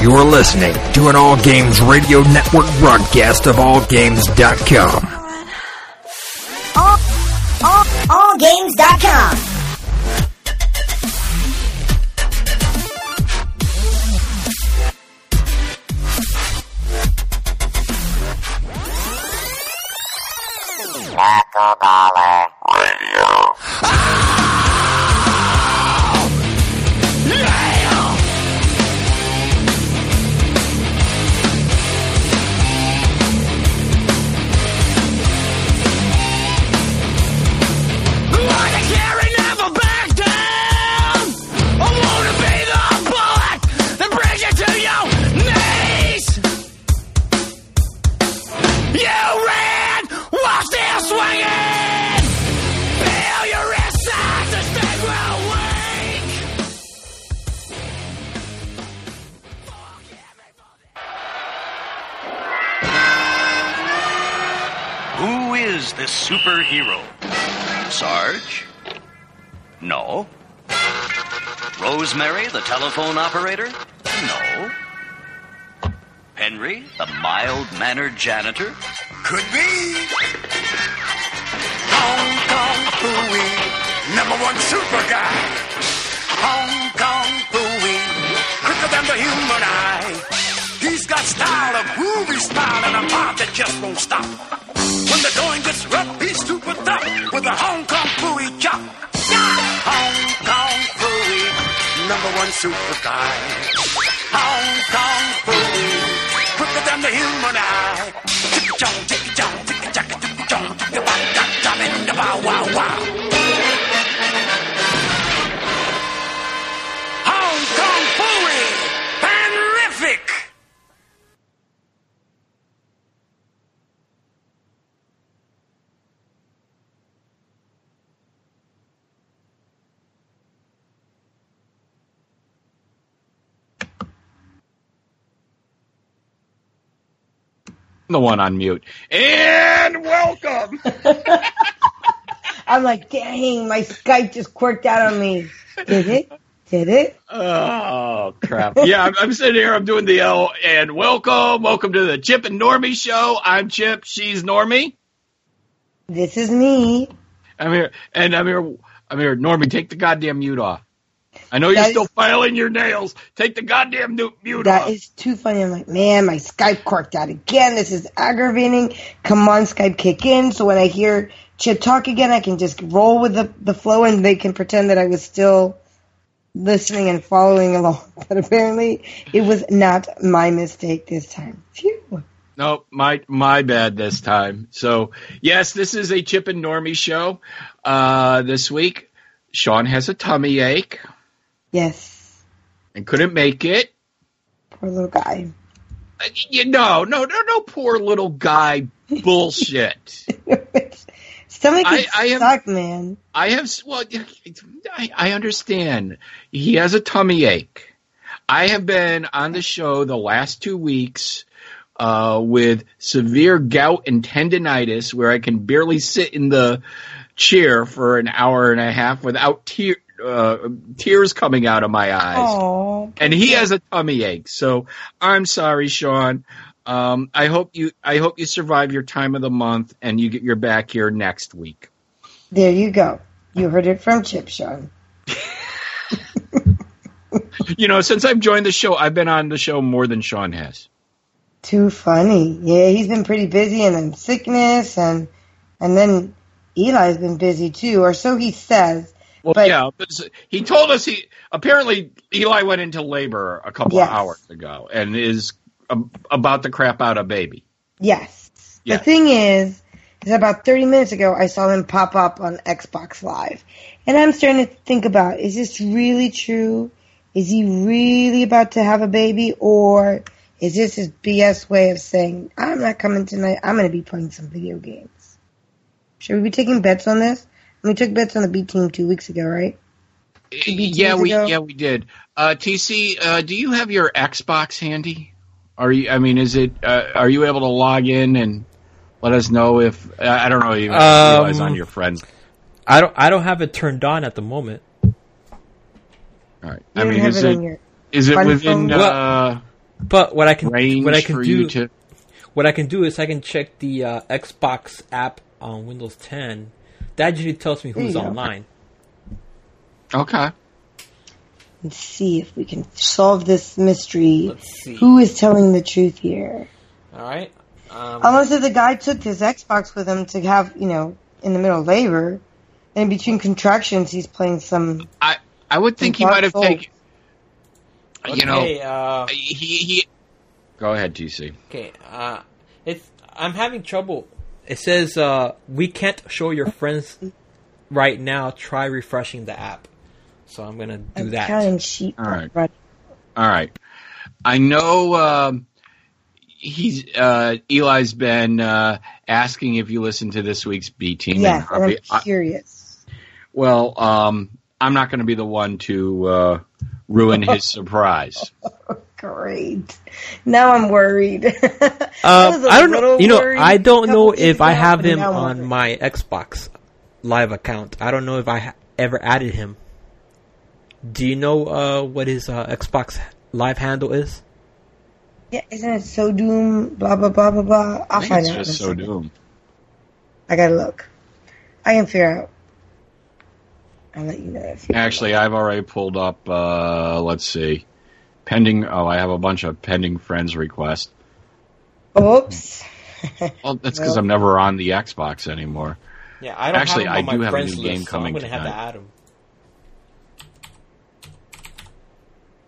You're listening to an All Games Radio Network broadcast of AllGames.com. All, all, allgames.com. Knuckleballer Radio. Who this superhero? Sarge? No. Rosemary, the telephone operator? No. Henry, the mild mannered janitor? Could be. Hong Kong Phooey, number one super guy. Hong Kong Phooey, quicker than the human eye. He's got style, a groovy style, and a pop that just won't stop. When the going gets rough, he's super tough with a Hong Kong Phooey chop. Hong Kong Phooey, number one super guy. Hong Kong Phooey, quicker than the human eye. Ticky chong, ticky chong, ticky chaka, ticky chong, ticky wow, dot, dot, and the bow, the one on mute. And welcome. I'm like, dang, my Skype just quirked out on me. Did it? Did it? Oh crap! Yeah, I'm, I'm sitting here. I'm doing the L and welcome, welcome to the Chip and Normie show. I'm Chip. She's Normie. This is me. I'm here, and I'm here. I'm here. Normie, take the goddamn mute off. I know you're That still is- filing your nails. Take the goddamn mute That off. is too funny. I'm like, man, my Skype quirked out again. This is aggravating. Come on, Skype, kick in. So when I hear Chip talk again, I can just roll with the, the flow and they can pretend that I was still listening and following along. But apparently it was not my mistake this time. Phew. Nope, my my bad this time. So yes, this is a Chip and Normie show. Uh, this week, Sean has a tummy ache Yes. and couldn't make it. Poor little guy. You know, no, no, no, poor little guy bullshit. Stomach I- I suck, man. I have, well, I, I understand. He has a tummy ache. I have been on the show the last two weeks uh, with severe gout and tendonitis, where I can barely sit in the chair for an hour and a half without tear, uh, tears coming out of my eyes. Oh, and he has a tummy ache. So I'm sorry, Sean. Um, I hope you I hope you survive your time of the month and you get your back here next week. there you go. You heard it from Chip, Sean. You know, since I've joined the show, I've been on the show more than Sean has. Too funny. Yeah, he's been pretty busy and then sickness and and then Eli's been busy too, or so he says. Well, But- yeah, but he told us he apparently Eli went into labor a couple Yes. of hours ago and is about to crap out a baby. Yes. Yeah. The thing is, is about 30 minutes ago, I saw him pop up on Xbox Live. And I'm starting to think about, is this really true? Is he really about to have a baby, or is this his BS way of saying, I'm not coming tonight, I'm going to be playing some video games? Should we be taking bets on this? We took bets on the B team two weeks ago, right? yeah, we ago? yeah we did. Uh, TC, uh, do you have your Xbox handy? Are you? I mean, is it? Uh, are you able to log in and let us know if I I don't know even you Um, realize on your friends. I don't I don't have it turned on at the moment. All right. You I mean, is it it on your is it within phone? uh, But what I can what I can do to? what I can do is I can check the uh, Xbox app on Windows 10. That usually tells me who's There go. online. Okay. Let's see if we can solve this mystery. Let's see. Who is telling the truth here? All right. Um, Unless if the guy took his Xbox with him to have, you know, in the middle of labor, and in between contractions, he's playing some. I I would think he might have Souls. taken. You know, okay, uh, he he. Go ahead, TC. okay. Uh, it's I'm having trouble. It says uh, we can't show your friends right now. Try refreshing the app. So I'm gonna do I'm that. counting sheep. All right. Right. All right. I know um, he's uh, Eli's been uh, asking if you listen to this week's B team. Yes, and I'm I- curious. well, um, I'm not going to be the one to uh, ruin his surprise. Great. Now I'm worried. Um, I don't know. You know, I don't know if I have him on my Xbox Live account. I don't know if I ha- ever added him. Do you know uh, what his uh, Xbox Live handle is? Yeah, isn't it so doom? Blah blah blah blah blah. I'll I think find it's out. in just so second. doomed. I gotta look. I can figure out. I'll let you know. If Actually, I've already pulled up. Uh, let's see, pending. Oh, I have a bunch of pending friends requests. Oops. Well, that's because Well- I'm never on the Xbox anymore. Yeah, I don't Actually, have him I do my have a new list, game so coming I'm gonna have to tonight. add him.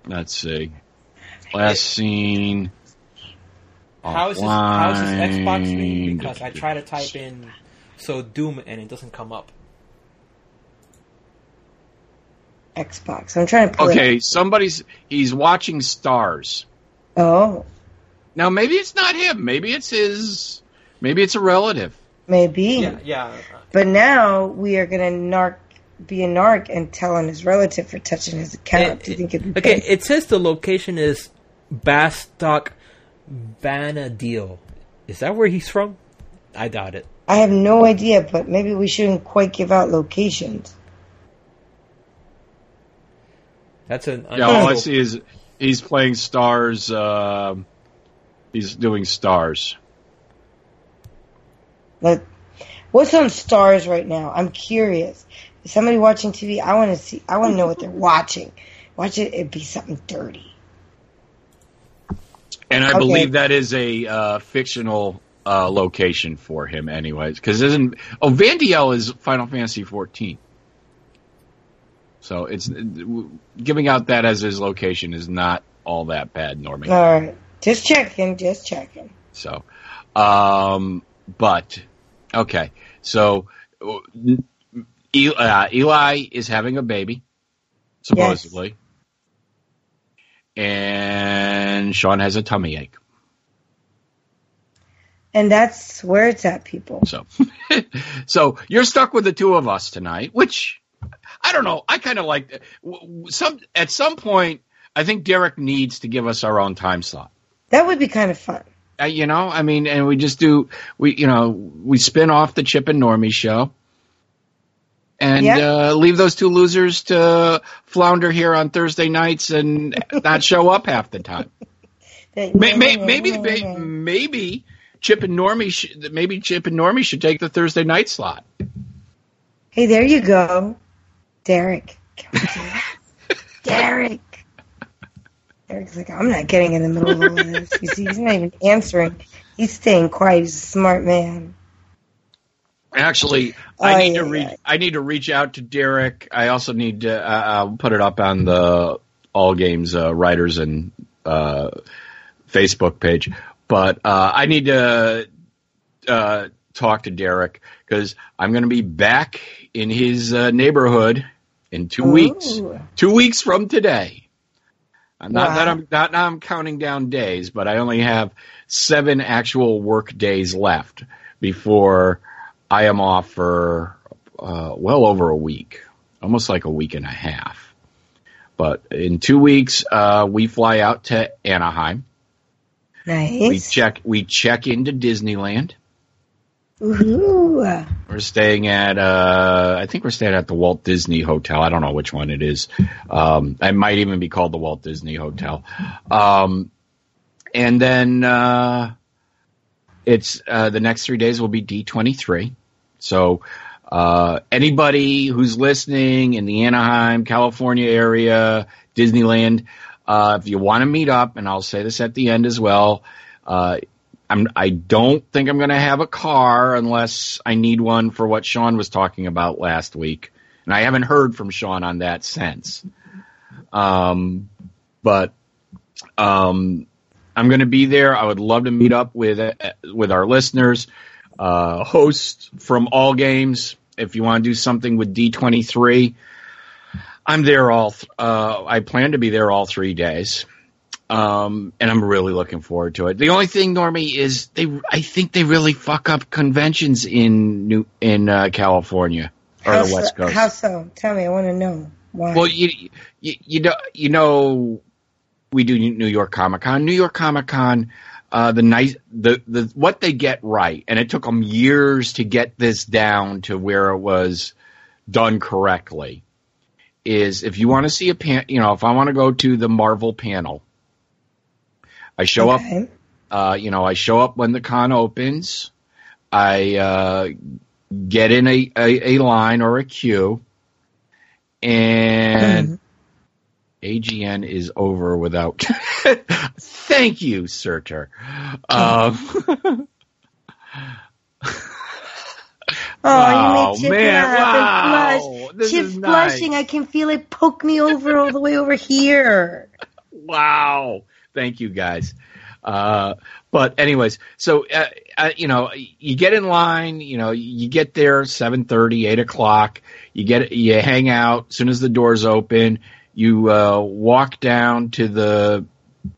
Let's see. Last scene. How is his How is his Xbox name? Because I try to type in so Doom and it doesn't come up. Xbox. I'm trying to pull it. Okay, somebody's he's watching stars. Oh, Now maybe it's not him. Maybe it's his. Maybe it's a relative. maybe. Yeah, yeah. But now we are gonna narc, be a narc, and tell on his relative for touching his account. It- Do you think it'd be okay, paid? it says the location is Bastok Vana'diel. Is that where he's from? I doubt it. I have no idea, but maybe we shouldn't quite give out locations. That's an Yeah, all I see is he's playing stars. Uh, he's doing stars. Like, what's on stars right now? I'm curious. Is somebody watching TV? I want to see. I want to know what they're watching. Watch it. It'd be something dirty. And I Okay. believe that is a uh, fictional uh, location for him, anyways. Because isn't oh Vana'diel is Final Fantasy 14. So it's giving out that as his location is not all that bad, Normie. All right, just checking. Just checking. So, um, but okay. So uh, Eli, Eli is having a baby, supposedly, and Sean has a tummy ache. And that's where it's at, people. So, so you're stuck with the two of us tonight, which I don't know. I kind of like some at some point. I think Derek needs to give us our own time slot. That would be kind of fun. Uh, you know, I mean, and we just do we, you know, we spin off the Chip and Normie show, and Yeah. uh, leave those two losers to flounder here on Thursday nights and not show up half the time. That- May, may, maybe, maybe Chip and Normie, sh- maybe Chip and Normie should take the Thursday night slot. Hey, there you go, Derek. Derek. Derek's like, I'm not getting in the middle of all this. You see, he's not even answering. He's staying quiet. He's a smart man. Actually, I Ay, need to reach. ay. I need to reach out to Derek. I also need to. Uh, I'll put it up on the All Games uh, writers and uh, Facebook page. But uh, I need to uh, talk to Derek because I'm going to be back in his uh, neighborhood in two weeks. Two weeks from today. Not that I'm not now I'm counting down days, but I only have seven actual work days left before I am off for uh, well over a week, almost like a week and a half. But in two weeks, uh, we fly out to Anaheim. Nice. We check we check into Disneyland. Ooh. We're staying at uh I think we're staying at the Walt Disney Hotel. I don't know which one it is. Um it might even be called the Walt Disney Hotel. Um and then uh it's uh the next 3 days will be D23. So uh anybody who's listening in the Anaheim, California area, Disneyland, uh if you want to meet up and I'll say this at the end as well, uh I'm, I don't think I'm going to have a car unless I need one for what Sean was talking about last week. And I haven't heard from Sean on that since. Um, but, um, I'm going to be there. I would love to meet up with, with our listeners, uh, hosts from all games. If you want to do something with D23, I'm there all, th- uh, I plan to be there all three days um, and I'm really looking forward to it. The only thing, Normie, is they. I think they really fuck up conventions in New in uh, California or How the West so, Coast. how so? Tell me. I want to know why. well, you, you you know you know we do New York Comic Con. New York Comic Con. Uh, the nice the the what they get right, and it took them years to get this down to where it was done correctly. Is if you want to see a pan, you know, if I want to go to the Marvel panel, I show up uh, you know, I show up when the con opens. I uh, get in a, a, a line or a queue, and AGN is over without. Thank you, Surtur. Um, Oh, Wow, you made Chip man, laugh and wow, blush. Chip's blushing. I can feel it poke me over all the way over here. wow. Thank you, guys. Uh, but anyways, so uh, uh, you know, you get in line. You know, you get there seven thirty, eight o'clock. You get you hang out. As soon as the doors open, you uh, walk down to the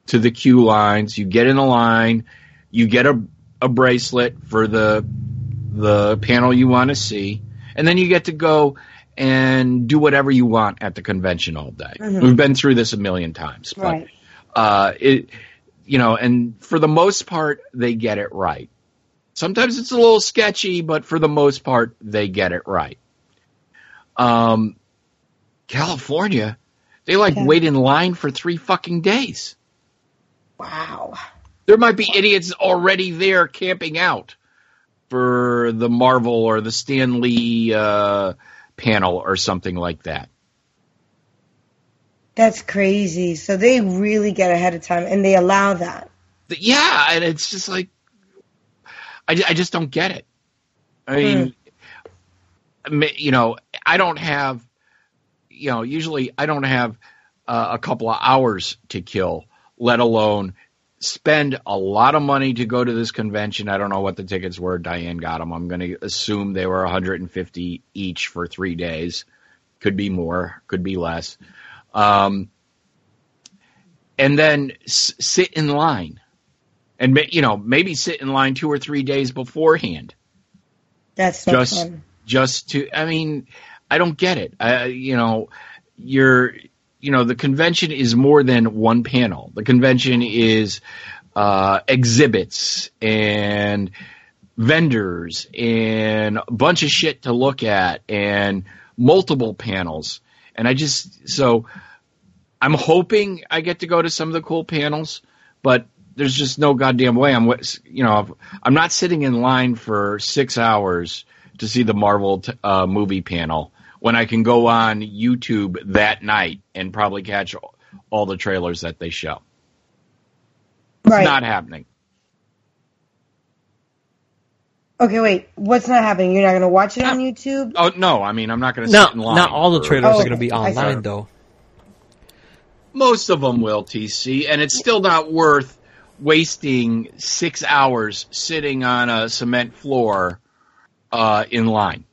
to the queue lines. You get in the line. You get a a bracelet for the the panel you want to see, and then you get to go and do whatever you want at the convention all day. Mhm. We've been through this a million times, but Right. Uh, it, you know, and for the most part, they get it right. Sometimes it's a little sketchy, but for the most part, they get it right. Um, California, they like Yeah. wait in line for three fucking days. Wow. There might be idiots already there camping out for the Marvel or the Stan Lee uh, panel or something like that. That's crazy. So they really get ahead of time and they allow that. Yeah, and it's just like I, I just don't get it. I mean, I you know, I don't have, you know, usually I don't have uh, a couple of hours to kill, let alone spend a lot of money to go to this convention. I don't know what the tickets were. Diane got them. I'm going to assume they were 150 each for three days. Could be more, could be less. Um, and then s- sit in line. And you know maybe sit in line two or three days beforehand. That's no just fun. just to i mean i don't get it. I, you know you're you know the convention is more than one panel. The convention is uh exhibits and vendors and a bunch of shit to look at and multiple panels and i just so i'm hoping i get to go to some of the cool panels but there's just no goddamn way. I'm you know i'm not sitting in line for six hours to see the marvel t- uh, movie panel when i can go on youtube that night and probably catch all- all the trailers that they show. It's not happening Okay, wait. What's not happening? You're not going to watch it on YouTube? oh no i mean i'm not going to No, sit in line not all the for- trailers Oh, are going to be. I see. online though. Most of them will, TC, and it's still not worth wasting six hours sitting on a cement floor uh, in line.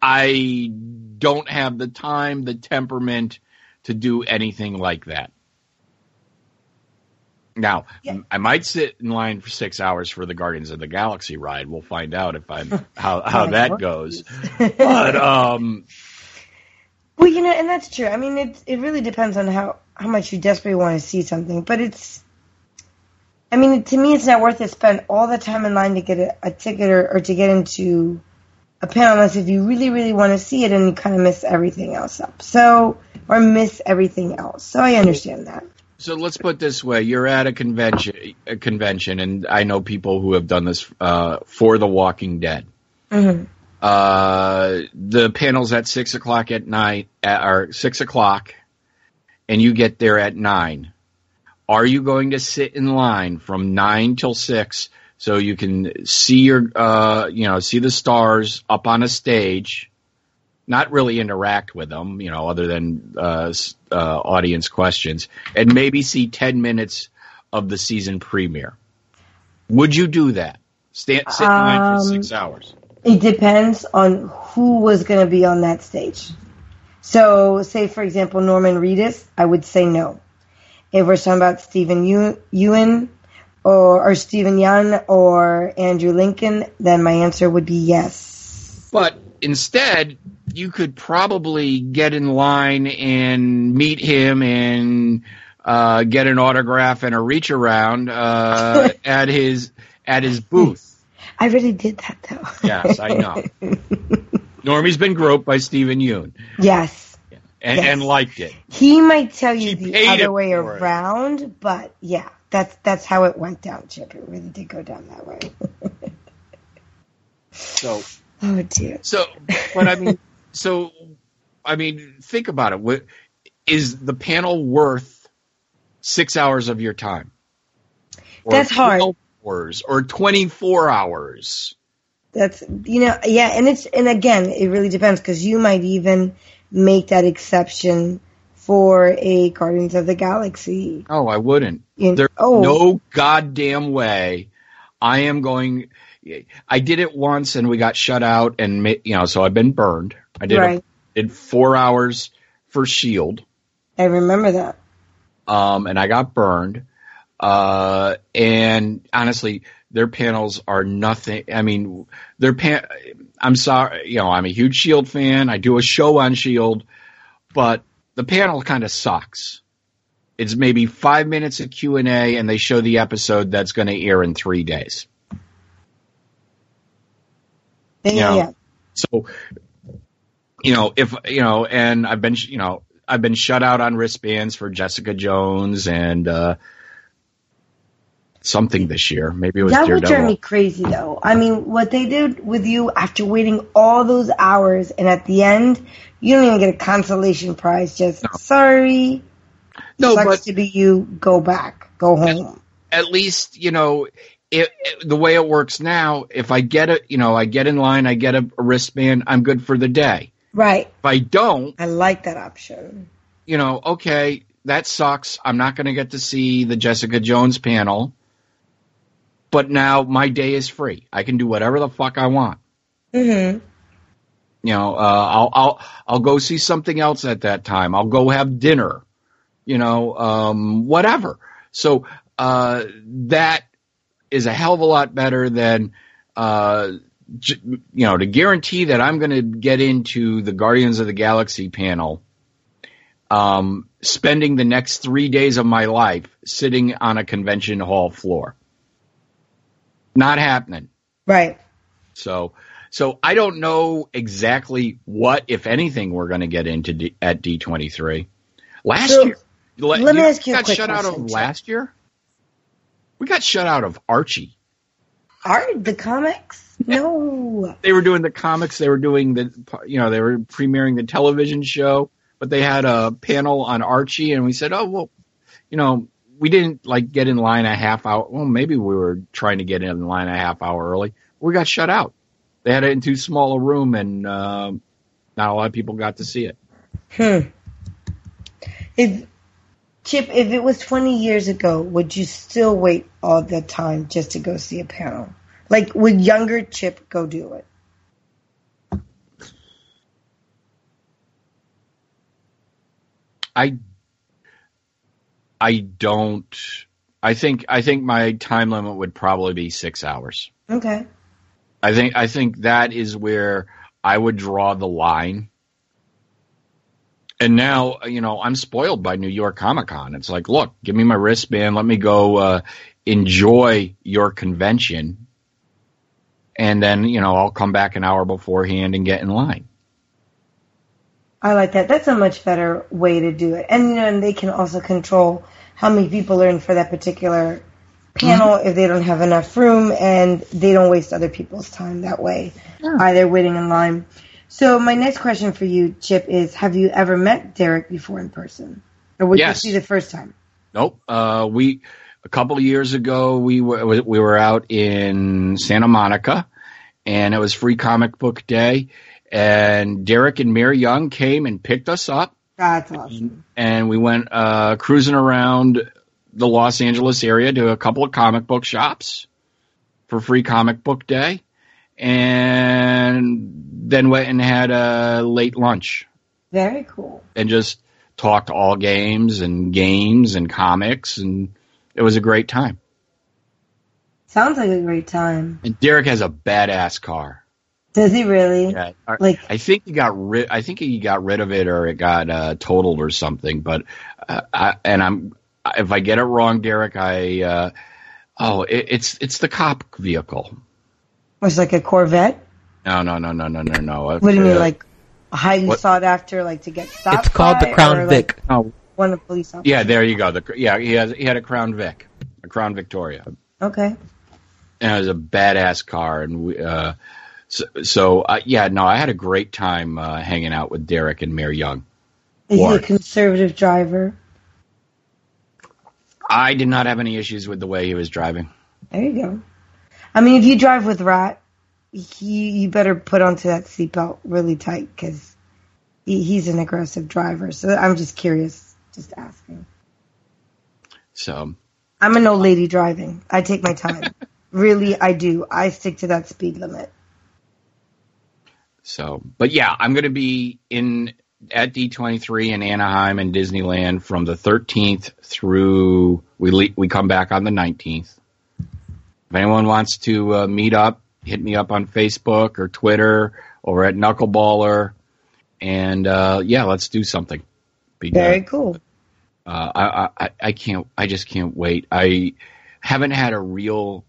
I don't have the time, the temperament to do anything like that. Now, Yeah. I might sit in line for six hours for the Guardians of the Galaxy ride. We'll find out if I'm how how that goes. But um, Well, you know, and that's true. I mean, it it really depends on how how much you desperately want to see something. But it's, I mean, to me, it's not worth it. Spend all the time in line to get a, a ticket or, or to get into a panel unless if you really really want to see it and you kind of miss everything else up. So or miss everything else. So I understand that. So let's put it this way: you're at a convention, a convention, and I know people who have done this uh, for The Walking Dead. hmm Uh, the panel's at six o'clock at night, at, or six o'clock, and you get there at nine. Are you going to sit in line from nine till six so you can see your, uh, you know, see the stars up on a stage? Not really interact with them, you know, other than uh, uh, audience questions, and maybe see ten minutes of the season premiere. Would you do that? Stand, sit in line for Um, six hours. It depends on who was going to be on that stage. So, say for example, Norman Reedus, I would say no. If we're talking about Stephen Ew- Ewan or, or Steven Yeun or Andrew Lincoln, then my answer would be yes. But instead, you could probably get in line and meet him and uh, get an autograph and a reach around uh, at his at his booth. I really did that though. Yes, I know. Normie's been groped by Steven Yeun yes. and, Yes. and liked it. He might tell you She the other way for it. around, but yeah, that's that's how it went down, Chip. It really did go down that way. So oh dear. so, but I mean, so I mean, think about it. What is the panel worth six hours of your time? Or That's hard. 12 Hours or twenty four hours? That's you know yeah, and it's and again it really depends because you might even make that exception for a Guardians of the Galaxy. Oh, I wouldn't. In, There's oh no goddamn way I am going. I did it once and we got shut out, and you know, so I've been burned. I did right, a, did four hours for Shield, I remember that. um, and I got burned. Uh, and honestly, their panels are nothing. I mean, their pan. I'm sorry, you know, I'm a huge Shield fan. I do a show on Shield, but the panel kind of sucks. It's maybe five minutes of Q and A, and they show the episode that's going to air in three days. Yeah, Yeah. yeah. So, you know, if you know, and I've been, you know, I've been shut out on wristbands for Jessica Jones and uh, something this year. Maybe it was That would drive Daredevil. me crazy though. I mean, what they did with you after waiting all those hours and at the end, you don't even get a consolation prize. Just sorry, No, sucks but to be you. Go back, go home. at least you know it, it- the way it works now. If I get a, you know, I get in line, I get a, a wristband, I'm good for the day. Right. If I don't, I like that option. you know, okay, that sucks. I'm not going to get to see the Jessica Jones panel. But now my day is free. I can do whatever the fuck I want. Mm-hmm. You know, uh, I'll I'll I'll go see something else at that time. I'll go have dinner. You know, um, whatever. So uh, that is a hell of a lot better than uh, you know to guarantee that I'm going to get into the Guardians of the Galaxy panel. Um, spending the next three days of my life sitting on a convention hall floor. Not happening. Right. So, so I don't know exactly what, if anything, we're going to get into D, at D twenty three. Last So, year, le- let me ask you a got quick shut out of last year. We got shut out of Archie. Art the comics? No. They were doing the comics. They were doing the, you know, they were premiering the television show, but they had a panel on Archie, and we said, oh well, you know, we didn't like get in line a half hour. Well, maybe we were trying to get in line a half hour early. We got shut out. They had it in too small a room, and uh, not a lot of people got to see it. Hmm. If Chip, if it was twenty years ago, would you still wait all the time just to go see a panel? Like, would younger Chip go do it? I I don't. I think I think my time limit would probably be six hours. Okay. I think I think that is where I would draw the line. And now, you know, I'm spoiled by New York Comic Con. It's like, look, give me my wristband, let me go uh, enjoy your convention, and then you know I'll come back an hour beforehand and get in line. I like that. That's a much better way to do it. And you know, and they can also control how many people are in for that particular panel if they don't have enough room and they don't waste other people's time that way, either waiting in line. So my next question for you, Chip, is have you ever met Derek before in person? Or was Yes. this be the first time? Nope. Uh, we a couple of years ago we were we were out in Santa Monica, and it was Free Comic Book Day, and Derek and Mary Young came and picked us up, That's awesome. and we went uh, cruising around the Los Angeles area to a couple of comic book shops for Free Comic Book Day, and then went and had a late lunch Very cool. and just talked all games and games and comics and it was a great time. Sounds like a great time. And Derek has a badass car. Does he really? Yeah, Like- I think he got rid. I think he got rid of it or it got uh, totaled or something. But uh, I, and I'm if I get it wrong, Derek, I uh, oh it, it's it's the cop vehicle. Was like a Corvette? No no no no no no no. What do you mean, Uh, like highly what- sought after, like to get stopped? It's called the Crown Vic. Like, no, one of the police officers. yeah, there you go. The yeah he has he had a Crown Vic, a Crown Victoria. Okay. and it was a badass car and we uh so, so uh, yeah no i had a great time uh hanging out with derek and mary young Is he a conservative driver? i did not have any issues with the way he was driving There you go. I mean, if you drive with Rat, he, you better put onto that seatbelt really tight because he, he's an aggressive driver. So I'm just curious, just asking. so I'm an old lady driving. I take my time. really, I do. I stick to that speed limit. so but yeah i'm going to be in at d23 in anaheim and disneyland from the 13th through we le- we come back on the 19th if anyone wants to uh, meet up hit me up on facebook or twitter or at knuckleballer and uh yeah let's do something Because- Very cool. Uh, I, I I can't. I just can't wait. I haven't had a real,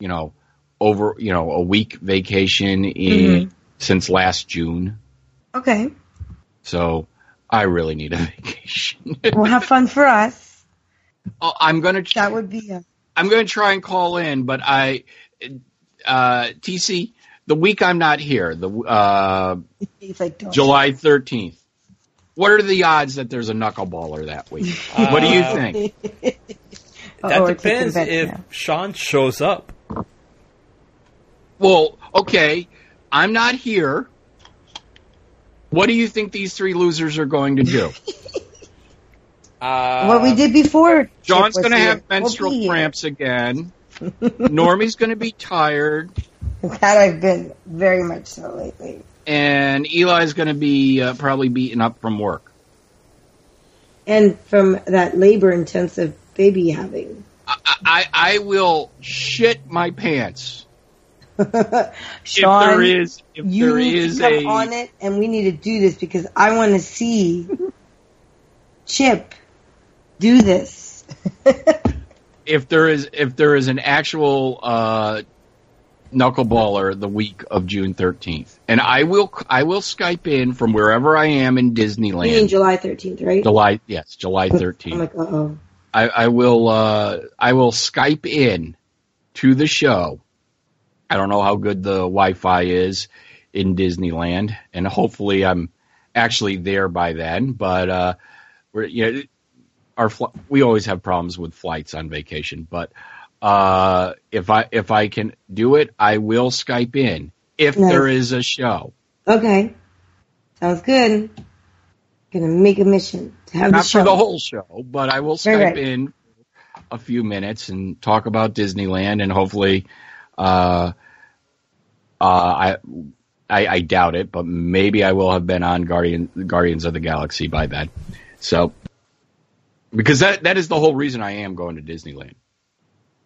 you know, over you know a week vacation in since last June. Okay. So I really need a vacation. Well, have fun for us. Oh, I'm gonna. That would be a, I'm gonna try and call in, but I, uh, TC, the week I'm not here, the uh, like. July 13th. What are the odds that there's a knuckleballer that week? what do you think? That depends if now. Sean shows up. Well, okay, I'm not here. What do you think these three losers are going to do? Uh, what we did before. John's going to here. have We'll menstrual cramps again. Normie's going to be tired, That I've been very much so lately. And Eli's going to be uh, probably beaten up from work. And from that labor intensive baby having. I, I, I will shit my pants Sean, if there is if you there need is to come a on it, and we need to do this because I want to see Chip do this. if there is if there is an actual uh, knuckleballer the week of June 13th, and I will I will Skype in from wherever I am in We mean Disneyland. July 13th, right? July yes, July 13th. I'm 13th. like, uh oh. I, I will uh, I will Skype in to the show. I don't know how good the Wi-Fi is in Disneyland, and hopefully I'm actually there by then. But uh, we're you know our fl- we always have problems with flights on vacation, but uh, if I if I can do it, I will Skype in if Nice. there is a show. Okay. Sounds good. Gonna make a mission to have the Not show. for the whole show, but I will Right, Skype right. in a few minutes and talk about Disneyland, and hopefully, uh, uh, I, I I doubt it, but maybe I will have been on Guardian Guardians of the Galaxy by then. So because that that is the whole reason I am going to Disneyland.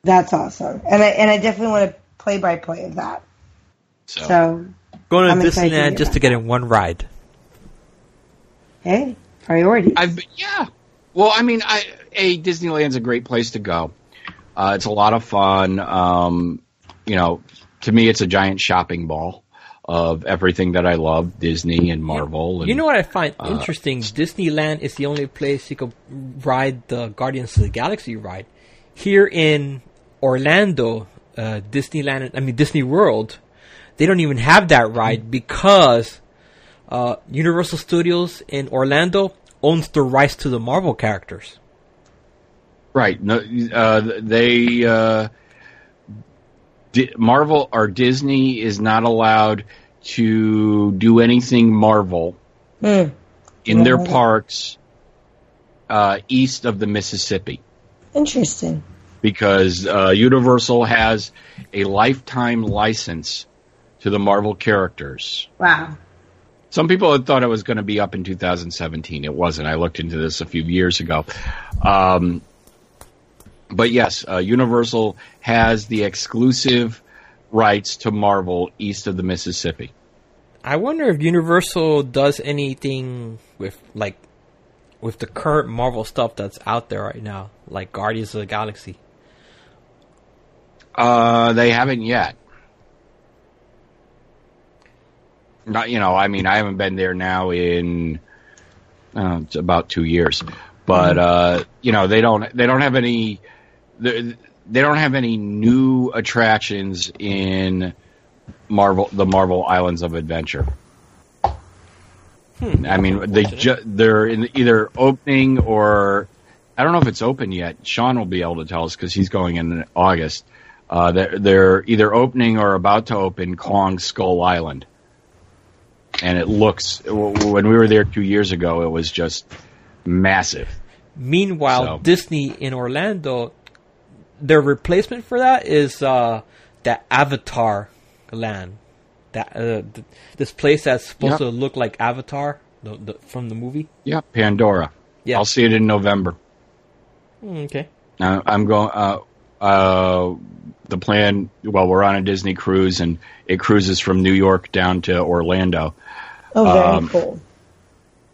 That's awesome, and I and I definitely want to play by play of that. So, So, Going to I'm excited to Disneyland just to get in one ride. hey, priority. I've been, yeah. Well, I mean, I a Disneyland's a great place to go. Uh, it's a lot of fun. Um, you know, to me, it's a giant shopping ball of everything that I love, Disney and Marvel. And, You know what I find uh, interesting? Disneyland is the only place you could ride the Guardians of the Galaxy ride. Here in Orlando, uh, Disneyland, I mean Disney World, they don't even have that ride because uh, Universal Studios in Orlando owns the rights to the Marvel characters. Right. No, uh, they uh, Di- Marvel or Disney is not allowed to do anything Marvel Hmm. in their parks uh, east of the Mississippi Interesting. Because uh, Universal has a lifetime license to the Marvel characters. Wow. Some people had thought it was going to be up in 2017. It wasn't. I looked into this a few years ago. Um, but yes, uh, Universal has the exclusive rights to Marvel east of the Mississippi. I wonder if Universal does anything with like with the current Marvel stuff that's out there right now, like Guardians of the Galaxy. Uh, they haven't yet. Not, you know, I mean, I haven't been there now in uh, it's about two years, but uh, you know, they don't they don't have any they, they don't have any new attractions in Marvel the Marvel Islands of Adventure. I mean, they ju- they're in either opening or I don't know if it's open yet. Sean will be able to tell us because he's going in August. Uh, they're, they're either opening or about to open Kong Skull Island, and it looks. When we were there two years ago, it was just massive. Meanwhile, So- Disney in Orlando, their replacement for that is uh, that Avatar land. That uh, th- this place that's supposed Yep. to look like Avatar the, the, from the movie. Yeah, Pandora. Yeah. I'll see it in November. Mm, okay. Uh, I'm going. Uh, uh, the plan. Well, we're on a Disney cruise, and it cruises from New York down to Orlando. Oh, very Um, cool.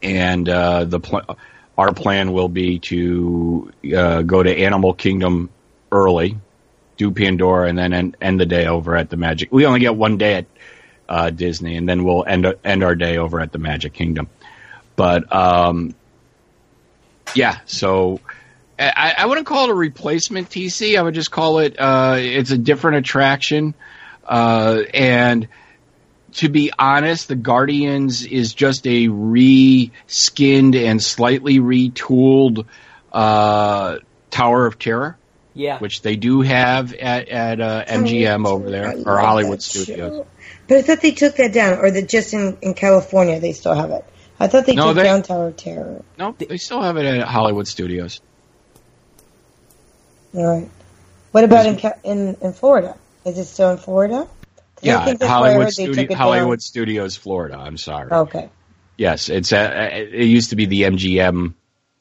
and uh, the pl- our plan will be to uh, go to Animal Kingdom early, do Pandora, and then end, end the day over at the Magic. We only get one day at uh, Disney, and then we'll end end our day over at the Magic Kingdom. But um, yeah, so I, I wouldn't call it a replacement TC. I would just call it uh, it's a different attraction, uh, and to be honest, the Guardians is just a re-skinned and slightly retooled uh, Tower of Terror, Yeah. which they do have at, at uh, MGM over there or Hollywood Studios. But I thought they took that down, or that just in, in California they still have it. I thought they No, took they- down Tower of Terror. No, they still have it at Hollywood Studios. All right. What about in, in in Florida? Is it still in Florida? Yeah, think that's where I Hollywood, heard Studi- Hollywood Studios, Florida. I'm sorry. Okay. Yes, it's at, it used to be the MGM,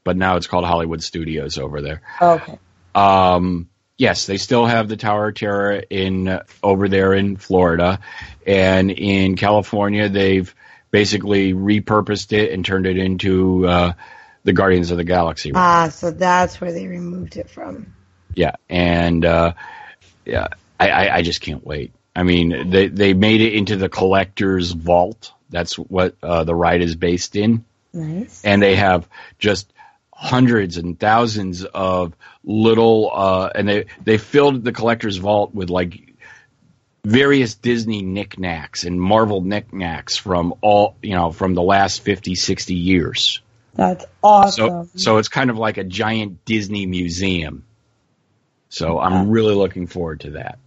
but now it's called Hollywood Studios over there. Okay. Um, yes, they still have the Tower of Terror in uh, over there in Florida, and in California they've basically repurposed it and turned it into uh, the Guardians of the Galaxy. Ah, so that's where they removed it from. Yeah, and uh, yeah, I, I, I just can't wait. I mean, they they made it into the collector's vault. That's what uh, the ride is based in Nice. and they have just hundreds and thousands of little uh and they they filled the collector's vault with like various Disney knickknacks and Marvel knickknacks from all you know from the last 50 60 years. That's awesome. So so it's kind of like a giant Disney museum. So I'm really looking forward to that.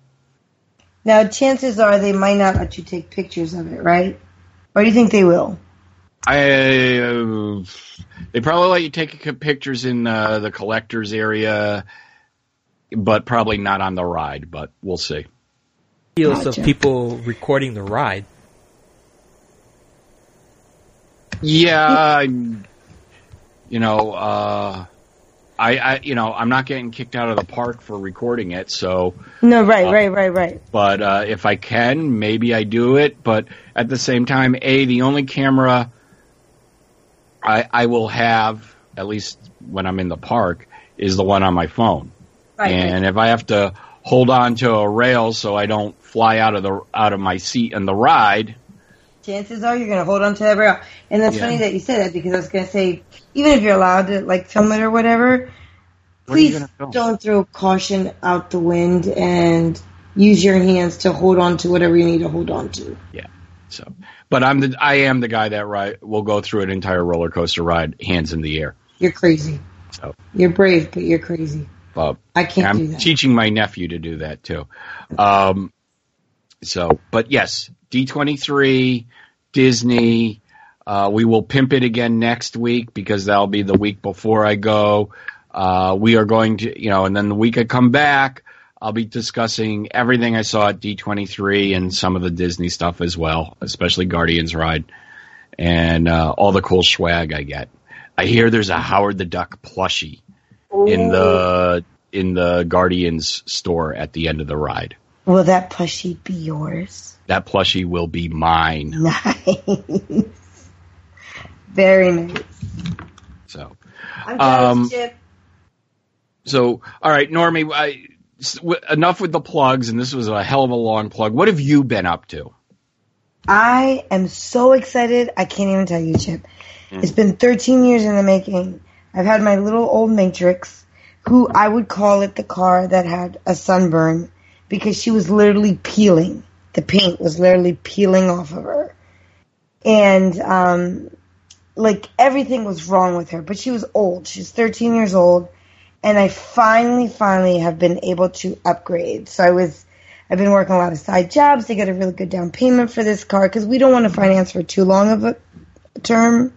now, chances are they might not let you take pictures of it, right? Or do you think they will? I uh, they probably let you take pictures in uh, the collectors area, but probably not on the ride. But we'll see. Videos Gotcha. of people recording the ride. Yeah, I'm, you know, uh, I, I, you know, I'm not getting kicked out of the park for recording it. So, No, right, Uh, right, right, right. but uh, if I can, maybe I do it. But at the same time, a the only camera I, I will have, at least when I'm in the park, is the one on my phone. Right, and if I have to hold on to a rail so I don't fly out of the out of my seat in the ride, chances are you're going to hold on to that rail. And that's Yeah. funny that you said that because I was going to say, even if you're allowed to like film it or whatever, you please don't throw caution out the wind and use your hands to hold on to whatever you need to hold on to. Yeah. So. But I'm the I am the guy that will go through an entire roller coaster ride hands in the air. You're crazy. So, You're brave, but you're crazy. uh, I can't I'm do that. teaching my nephew to do that too. Um, so, but yes, D23, Disney. Uh, we will pimp it again next week because that'll be the week before I go. Uh, we are going to, you know, and then the week I come back, I'll be discussing everything I saw at D23 and some of the Disney stuff as well, especially Guardians Ride and uh, all the cool swag I get. I hear there's a Howard the Duck plushie in the in the Guardians store at the end of the ride. Will that plushie be yours? That plushie will be mine. Nice. Very nice. So, Um, so all right, Normie. I, enough with the plugs, and this was a hell of a long plug. What have you been up to? I am so excited. I can't even tell you, Chip. Mm. It's been 13 years in the making. I've had my little old Matrix, who I would call it the car that had a sunburn because she was literally peeling. The paint was literally peeling off of her. And, um, like everything was wrong with her, but she was old. She's 13 years old. And I finally, finally have been able to upgrade. So I was, I've been working a lot of side jobs to get a really good down payment for this car because we don't want to finance for too long of a term.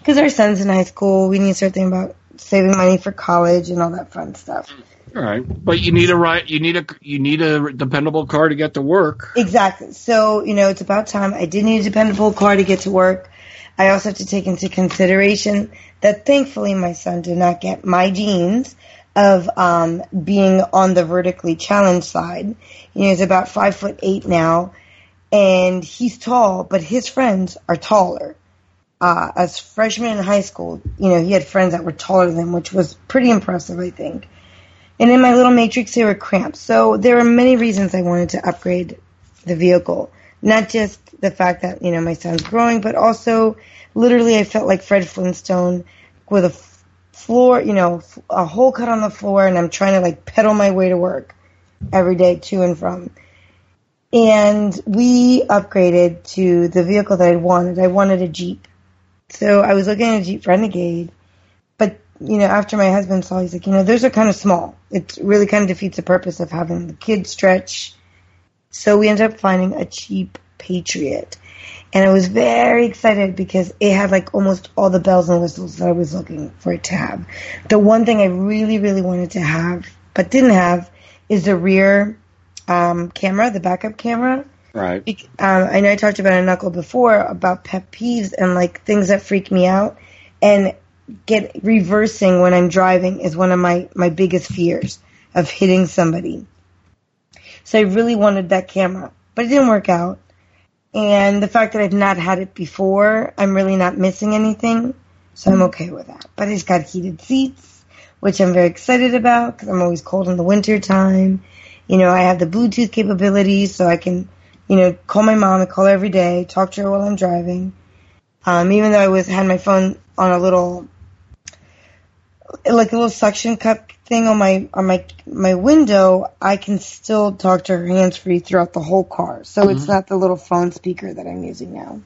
Because our son's in high school, we need to start thinking about saving money for college and all that fun stuff. All right, but you need a right. You need a you need a dependable car to get to work. Exactly. So, you know, it's about time. I did need a dependable car to get to work. I also have to take into consideration that thankfully my son did not get my genes of um, being on the vertically challenged side. You know, he's about five foot eight now, and he's tall, but his friends are taller. Uh, as freshman in high school, you know, he had friends that were taller than him, which was pretty impressive, I think. And in my little matrix, they were cramped. So there were many reasons I wanted to upgrade the vehicle. Not just the fact that, you know, my son's growing, but also literally I felt like Fred Flintstone with a f- floor, you know, f- a hole cut on the floor and I'm trying to like pedal my way to work every day to and from. And we upgraded to the vehicle that I wanted. I wanted a Jeep. So I was looking at a Jeep Renegade, you know, after my husband saw, he's like, you know, those are kind of small. It really kind of defeats the purpose of having the kid stretch. So we ended up finding a Jeep Patriot. And I was very excited because it had like almost all the bells and whistles that I was looking for it to have. The one thing I really, really wanted to have, but didn't have, is the rear um, camera, the backup camera. Right. Um, I know I talked about a knuckle before about pet peeves and like things that freak me out, and get reversing when I'm driving is one of my my biggest fears of hitting somebody. So I really wanted that camera, but it didn't work out. And the fact that I've not had it before, I'm really not missing anything, so I'm okay with that. But it's got heated seats, which I'm very excited about because I'm always cold in the winter time. You know, I have the Bluetooth capabilities, so I can, you know, call my mom. I call her every day, talk to her while I'm driving. Um, even though I was had my phone on a little, like a little suction cup thing on my on my my window, I can still talk to her hands free throughout the whole car. So it's mm-hmm. not the little phone speaker that I'm using now.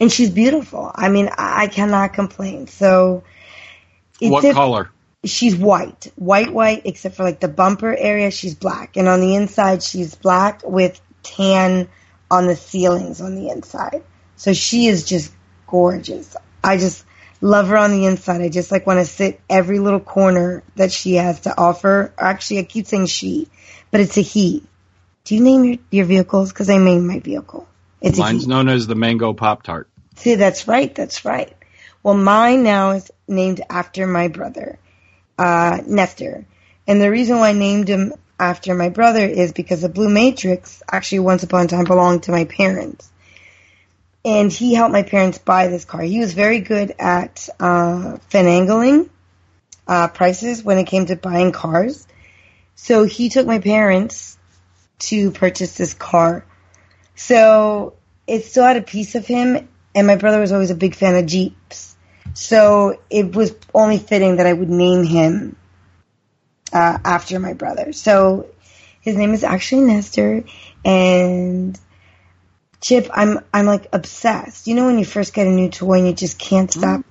And she's beautiful. I mean, I, I cannot complain. So, it's What diff- color? she's white, white, white, except for like the bumper area, she's black, and on the inside, she's black with tan on the ceilings on the inside. So she is just gorgeous. I just love her on the inside. I just like want to sit every little corner that she has to offer. Actually, I keep saying she, but it's a he. Do you name your, your vehicles? Because I named my vehicle. It's Mine's known as the Mango Pop Tart. See, that's right. That's right. Well, mine now is named after my brother, uh, Nestor. And the reason why I named him after my brother is because the Blue Matrix actually once upon a time belonged to my parents. And he helped my parents buy this car. He was very good at uh, finagling uh, prices when it came to buying cars. So he took my parents to purchase this car. So it still had a piece of him, and my brother was always a big fan of Jeeps. So it was only fitting that I would name him uh, after my brother. So his name is actually Nestor, and Chip, I'm I'm like obsessed. You know when you first get a new toy and you just can't mm-hmm. stop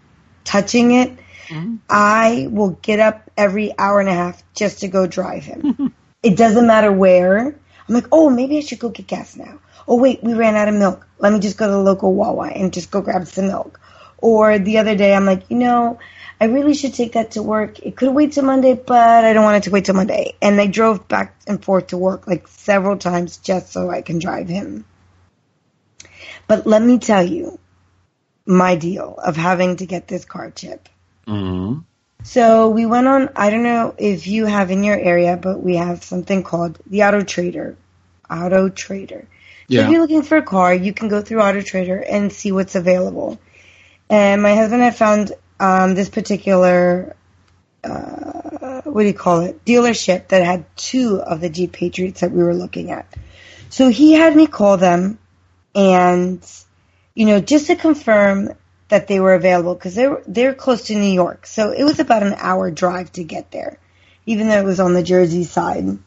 touching it. Mm-hmm. I will get up every hour and a half just to go drive him. it doesn't matter where. I'm like, oh, maybe I should go get gas now. Oh wait, we ran out of milk. Let me just go to the local Wawa and just go grab some milk. Or the other day, I'm like, you know, I really should take that to work. It could wait till Monday, but I don't want it to wait till Monday. And I drove back and forth to work like several times just so I can drive him. But let me tell you my deal of having to get this car chip. Mm-hmm. So we went on, I don't know if you have in your area, but we have something called the Auto Trader. Auto Trader. So Yeah. if you're looking for a car, you can go through Auto Trader and see what's available. And my husband had found um, this particular, uh, what do you call it, dealership that had two of the Jeep Patriots that we were looking at. So he had me call them and, you know, just to confirm that they were available because they're they're close to New York, so it was about an hour drive to get there, even though it was on the Jersey side.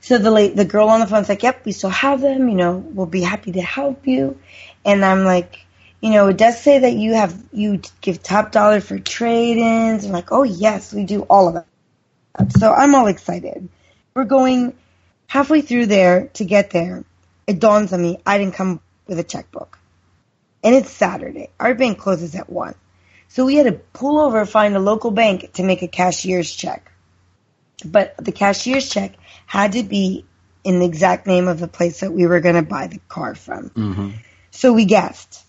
So the late the girl on the phone's like, "Yep, we still have them. You know, we'll be happy to help you." And I'm like, you know, it does say that you have you give top dollar for trade-ins. I'm like, oh yes, we do all of that. So I'm all excited. We're going halfway through there to get there. It dawns on me I didn't come with a checkbook and it's Saturday. Our bank closes at 1. So we had to pull over, find a local bank to make a cashier's check. But the cashier's check had to be in the exact name of the place that we were going to buy the car from. Mm-hmm. So we guessed.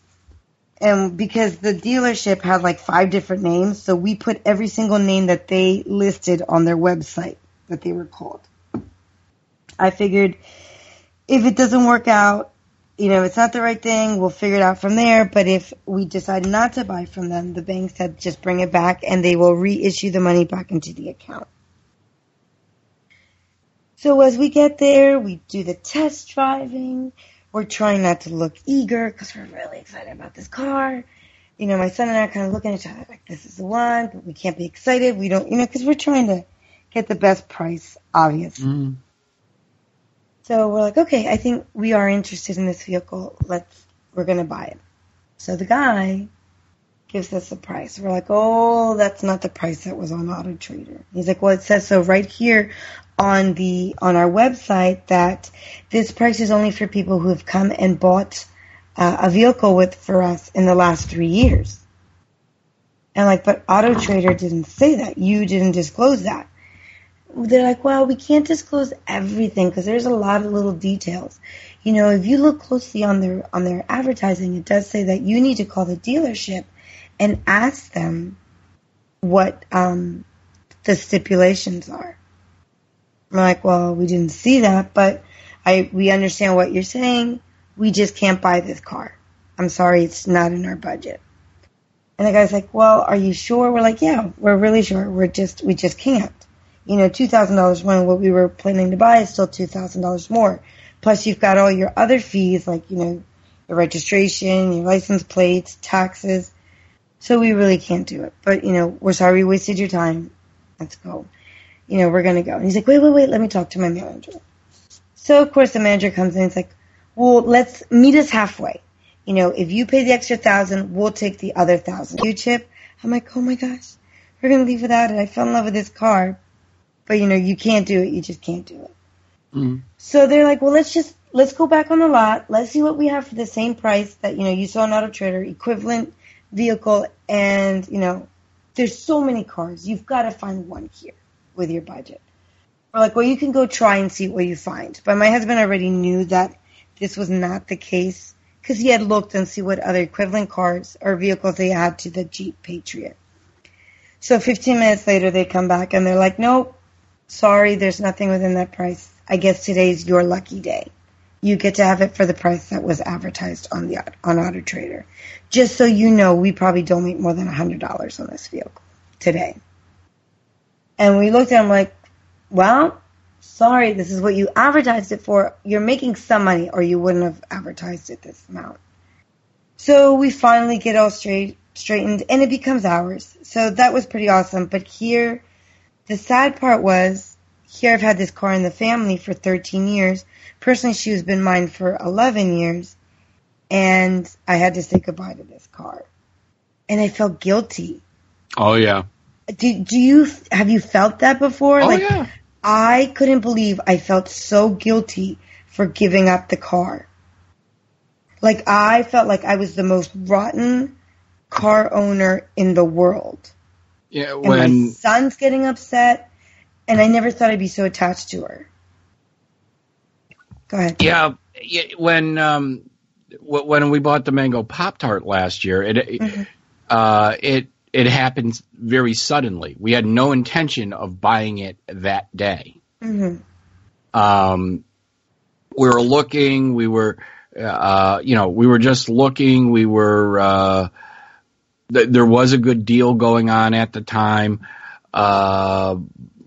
And because the dealership had like five different names, so we put every single name that they listed on their website that they were called. I figured if it doesn't work out, you know, it's not the right thing, we'll figure it out from there. But if we decide not to buy from them, the bank said just bring it back and they will reissue the money back into the account. So as we get there, we do the test driving. We're trying not to look eager because we're really excited about this car. You know, my son and I are kind of looking at each other like, this is the one, but we can't be excited. We don't, you know, because we're trying to get the best price, obviously. Mm-hmm. So we're like, okay, I think we are interested in this vehicle. Let's, we're going to buy it. So the guy gives us a price. We're like, oh, that's not the price that was on Auto Trader. He's like, well, it says so right here on the, on our website that this price is only for people who have come and bought uh, a vehicle with, for us in the last three years. And like, but Auto Trader didn't say that. You didn't disclose that they're like, well, we can't disclose everything because there's a lot of little details. You know, if you look closely on their on their advertising, it does say that you need to call the dealership and ask them what um, the stipulations are. I'm like, well, we didn't see that, but I we understand what you're saying. We just can't buy this car. I'm sorry, it's not in our budget. And the guy's like, well, are you sure? We're like, yeah, we're really sure. We're just we just can't you know, two thousand dollars more than what we were planning to buy is still two thousand dollars more. Plus, you've got all your other fees, like you know, your registration, your license plates, taxes. So we really can't do it. But you know, we're sorry we wasted your time. Let's go. You know, we're gonna go. And he's like, wait, wait, wait. Let me talk to my manager. So of course the manager comes in. And he's like, well, let's meet us halfway. You know, if you pay the extra thousand, we'll take the other thousand. You chip? I'm like, oh my gosh, we're gonna leave without it. I fell in love with this car but you know you can't do it you just can't do it. Mm. so they're like well let's just let's go back on the lot. Let's see what we have for the same price that you know you saw an auto trader equivalent vehicle. And you know there's so many cars. You've got to find one here with your budget. We're like well you can go try and see what you find. But my husband already knew that this was not the case because he had looked and see what other equivalent cars or vehicles they had to the Jeep Patriot. So 15 minutes later, they come back and they're like, nope, sorry, there's nothing within that price. I guess today's your lucky day. You get to have it for the price that was advertised on the on Auto Trader. Just so you know, we probably don't make more than $100 on this vehicle today. And we looked at him like, well, sorry, this is what you advertised it for. You're making some money or you wouldn't have advertised it this amount. So we finally get all straight straightened and it becomes ours. So that was pretty awesome. But here, the sad part was, here I've had this car in the family for 13 years. Personally, she has been mine for 11 years. And I had to say goodbye to this car. And I felt guilty. Oh yeah. Do, do you, have you felt that before? Oh like, yeah. I couldn't believe I felt so guilty for giving up the car. Like I felt like I was the most rotten car owner in the world. Yeah. And When my son's getting upset, and I never thought I'd be so attached to her. Go ahead. Yeah, when um, when we bought the mango pop tart last year, it Mm-hmm. uh, it it happened very suddenly. We had no intention of buying it that day. hmm Um, we were looking. We were, uh, you know, we were just looking. We were. Uh, th- there was a good deal going on at the time. Uh,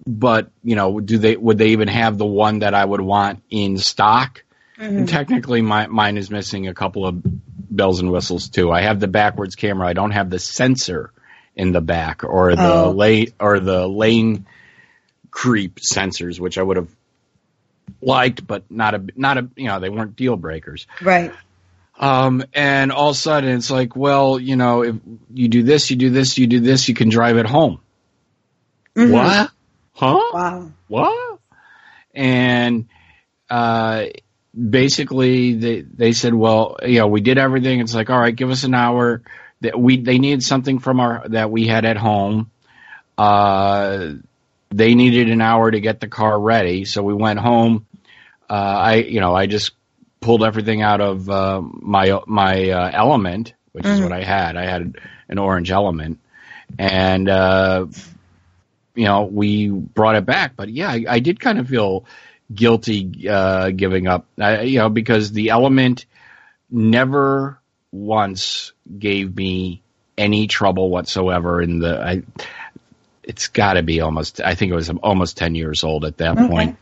but you know, do they would they even have the one that I would want in stock? And technically, my, mine is missing a couple of bells and whistles too. I have the backwards camera. I don't have the sensor in the back or the Oh. lane or the lane creep sensors, which I would have liked, but not a not a you know they weren't deal breakers. Right. Um, and all of a sudden it's like, well, you know, if you do this, you do this, you do this, you can drive it home. Mhm. What? Huh? Wow. What? And uh, basically, they they said, well, you know, we did everything. It's like, all right, give us an hour. That we they needed something from our that we had at home. Uh, they needed an hour to get the car ready, so we went home. Uh, I you know I just pulled everything out of uh, my my uh, element, which is Mhm. what I had. I had an orange element, and uh, you know we brought it back. But yeah, I, I did kind of feel guilty uh, giving up. I, you know because the element never once gave me any trouble whatsoever in the. I, it's got to be almost. I think it was almost ten years old at that Okay. point.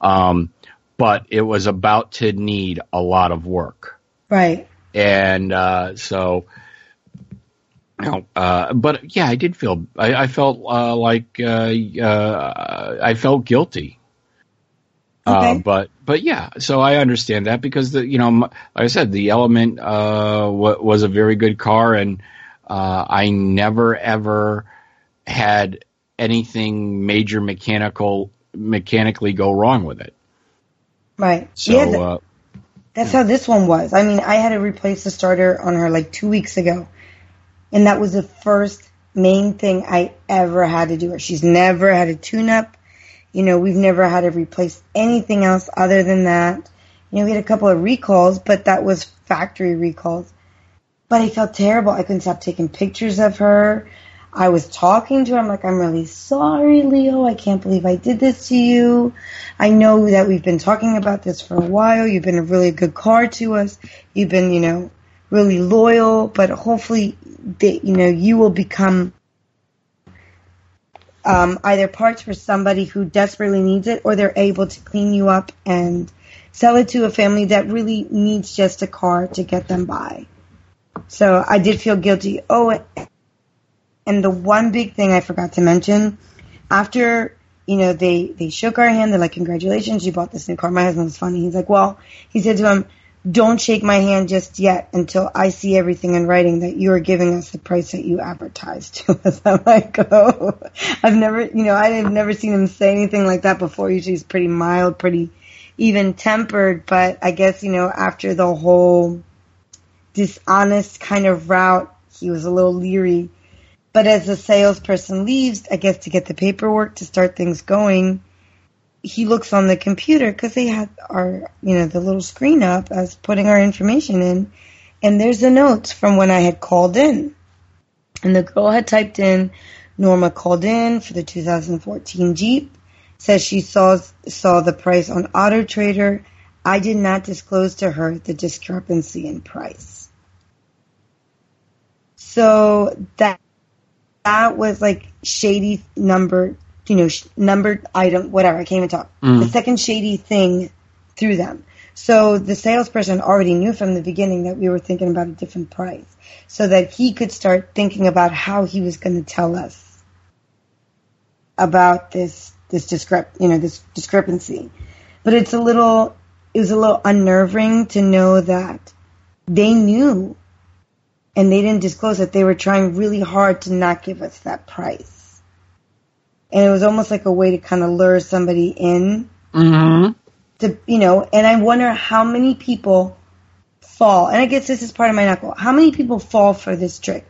Um, but it was about to need a lot of work, Right. and uh, so. You know, uh, but yeah, I did feel. I, I felt uh, like uh, uh, I felt guilty. Uh, Okay. but but yeah, so I understand that because the you know m- like I said the Element uh, w- was a very good car and uh, I never ever had anything major mechanical mechanically go wrong with it. Right. So yeah, uh, That's how this one was. I mean, I had to replace the starter on her like two weeks ago. And that was the first main thing I ever had to do her. She's never had a tune up. You know, we've never had to replace anything else other than that. You know, we had a couple of recalls, but that was factory recalls. But I felt terrible. I couldn't stop taking pictures of her. I was talking to her. I'm like, I'm really sorry, Leo. I can't believe I did this to you. I know that we've been talking about this for a while. You've been a really good car to us. You've been, you know, really loyal, but hopefully, that, you know, you will become um, either parts for somebody who desperately needs it or they're able to clean you up and sell it to a family that really needs just a car to get them by. So I did feel guilty. Oh, and the one big thing I forgot to mention, after you know they they shook our hand, they're like, "Congratulations, you bought this new car." My husband was funny. He's like, "Well," he said to him, "Don't shake my hand just yet until I see everything in writing that you are giving us the price that you advertised to us." I'm like, "Oh, I've never, you know, I have never seen him say anything like that before. Usually, he's pretty mild, pretty even tempered, but I guess you know after the whole dishonest kind of route, he was a little leery." But as the salesperson leaves, I guess to get the paperwork to start things going, he looks on the computer because they had our, you know, the little screen up as putting our information in. And there's the notes from when I had called in. And the girl had typed in, Norma called in for the 2014 Jeep. Says she saw saw the price on Auto Trader. I did not disclose to her the discrepancy in price. So that that was like shady number, you know, sh- numbered item, whatever. I can't even talk. Mm. The second shady thing through them. So the salesperson already knew from the beginning that we were thinking about a different price, so that he could start thinking about how he was going to tell us about this this discrep you know this discrepancy. But it's a little it was a little unnerving to know that they knew and they didn't disclose that they were trying really hard to not give us that price. And it was almost like a way to kind of lure somebody in Mm-hmm. to you know, and I wonder how many people fall. And I guess this is part of my knuckle. How many people fall for this trick?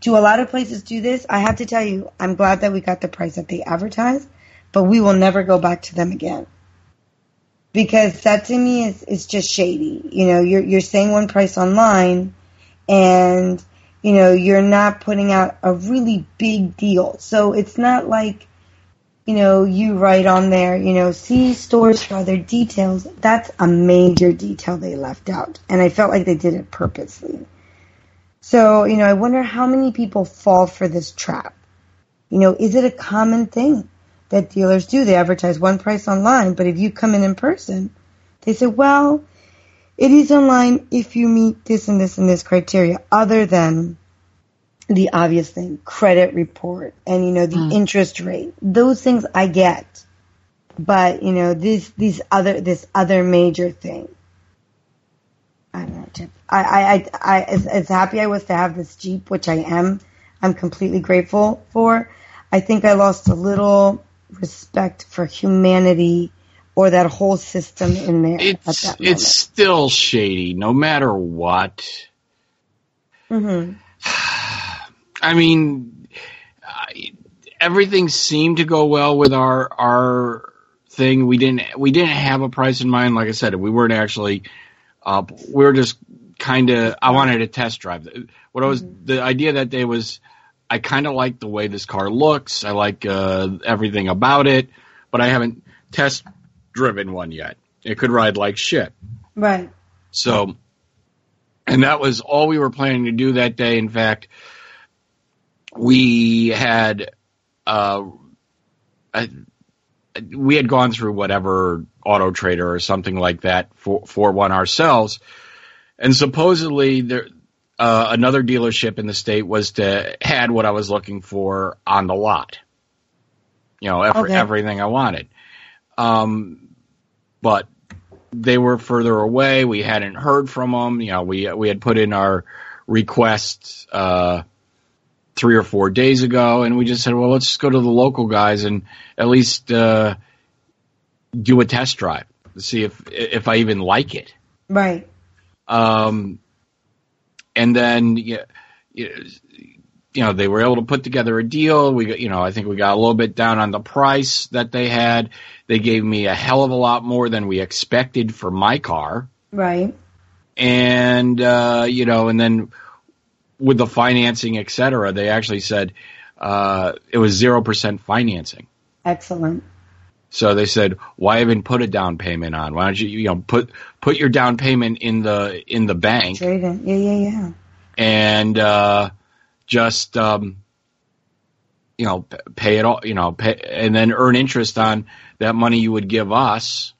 Do a lot of places do this? I have to tell you, I'm glad that we got the price that they advertised, but we will never go back to them again. Because that to me is, is just shady. You know, you're you're saying one price online and you know, you're not putting out a really big deal. So it's not like you know, you write on there, you know, see stores for other details. That's a major detail they left out. And I felt like they did it purposely. So, you know, I wonder how many people fall for this trap. You know, is it a common thing that dealers do? They advertise one price online, but if you come in in person, they say, well, it is online if you meet this and this and this criteria, other than the obvious thing, credit report and, you know, the hmm. interest rate. Those things I get. But, you know, this, these other, this other major thing. I don't know, Chip. I, I, I, I as, as happy I was to have this Jeep, which I am, I'm completely grateful for. I think I lost a little respect for humanity or that whole system in there It's it's still shady, no matter what. moment. I mean, everything seemed to go well with our our thing. We didn't we didn't have a price in mind. Like I said, we weren't actually. Uh, we were just kind of. I wanted a test drive. What I was the idea that day was. I kind of like the way this car looks. I like uh, everything about it, but I haven't test driven one yet. It could ride like shit. Right. So, and that was all we were planning to do that day. In fact, we had, uh, I, we had gone through whatever auto trader or something like that for, for one ourselves. And supposedly there, uh, another dealership in the state was to, had what I was looking for on the lot. You know, Okay. everything I wanted. Um, but they were further away. We hadn't heard from them. You know, we we had put in our request uh, three or four days ago, and we just said, well, let's just go to the local guys and at least uh, do a test drive to see if if I even like it. Right. Um, and then yeah, you know they were able to put together a deal. We you know I think we got a little bit down on the price that they had. They gave me a hell of a lot more than we expected for my car, Right. and uh, you know, and then with the financing, et cetera, they actually said uh, it was zero percent financing. Excellent. So they said, "Why even put a down payment on? Why don't you, you know, put put your down payment in the in the bank Trade in. Yeah, yeah, yeah. and uh, just um, you know pay it all, you know, pay, and then earn interest on that money you would give us,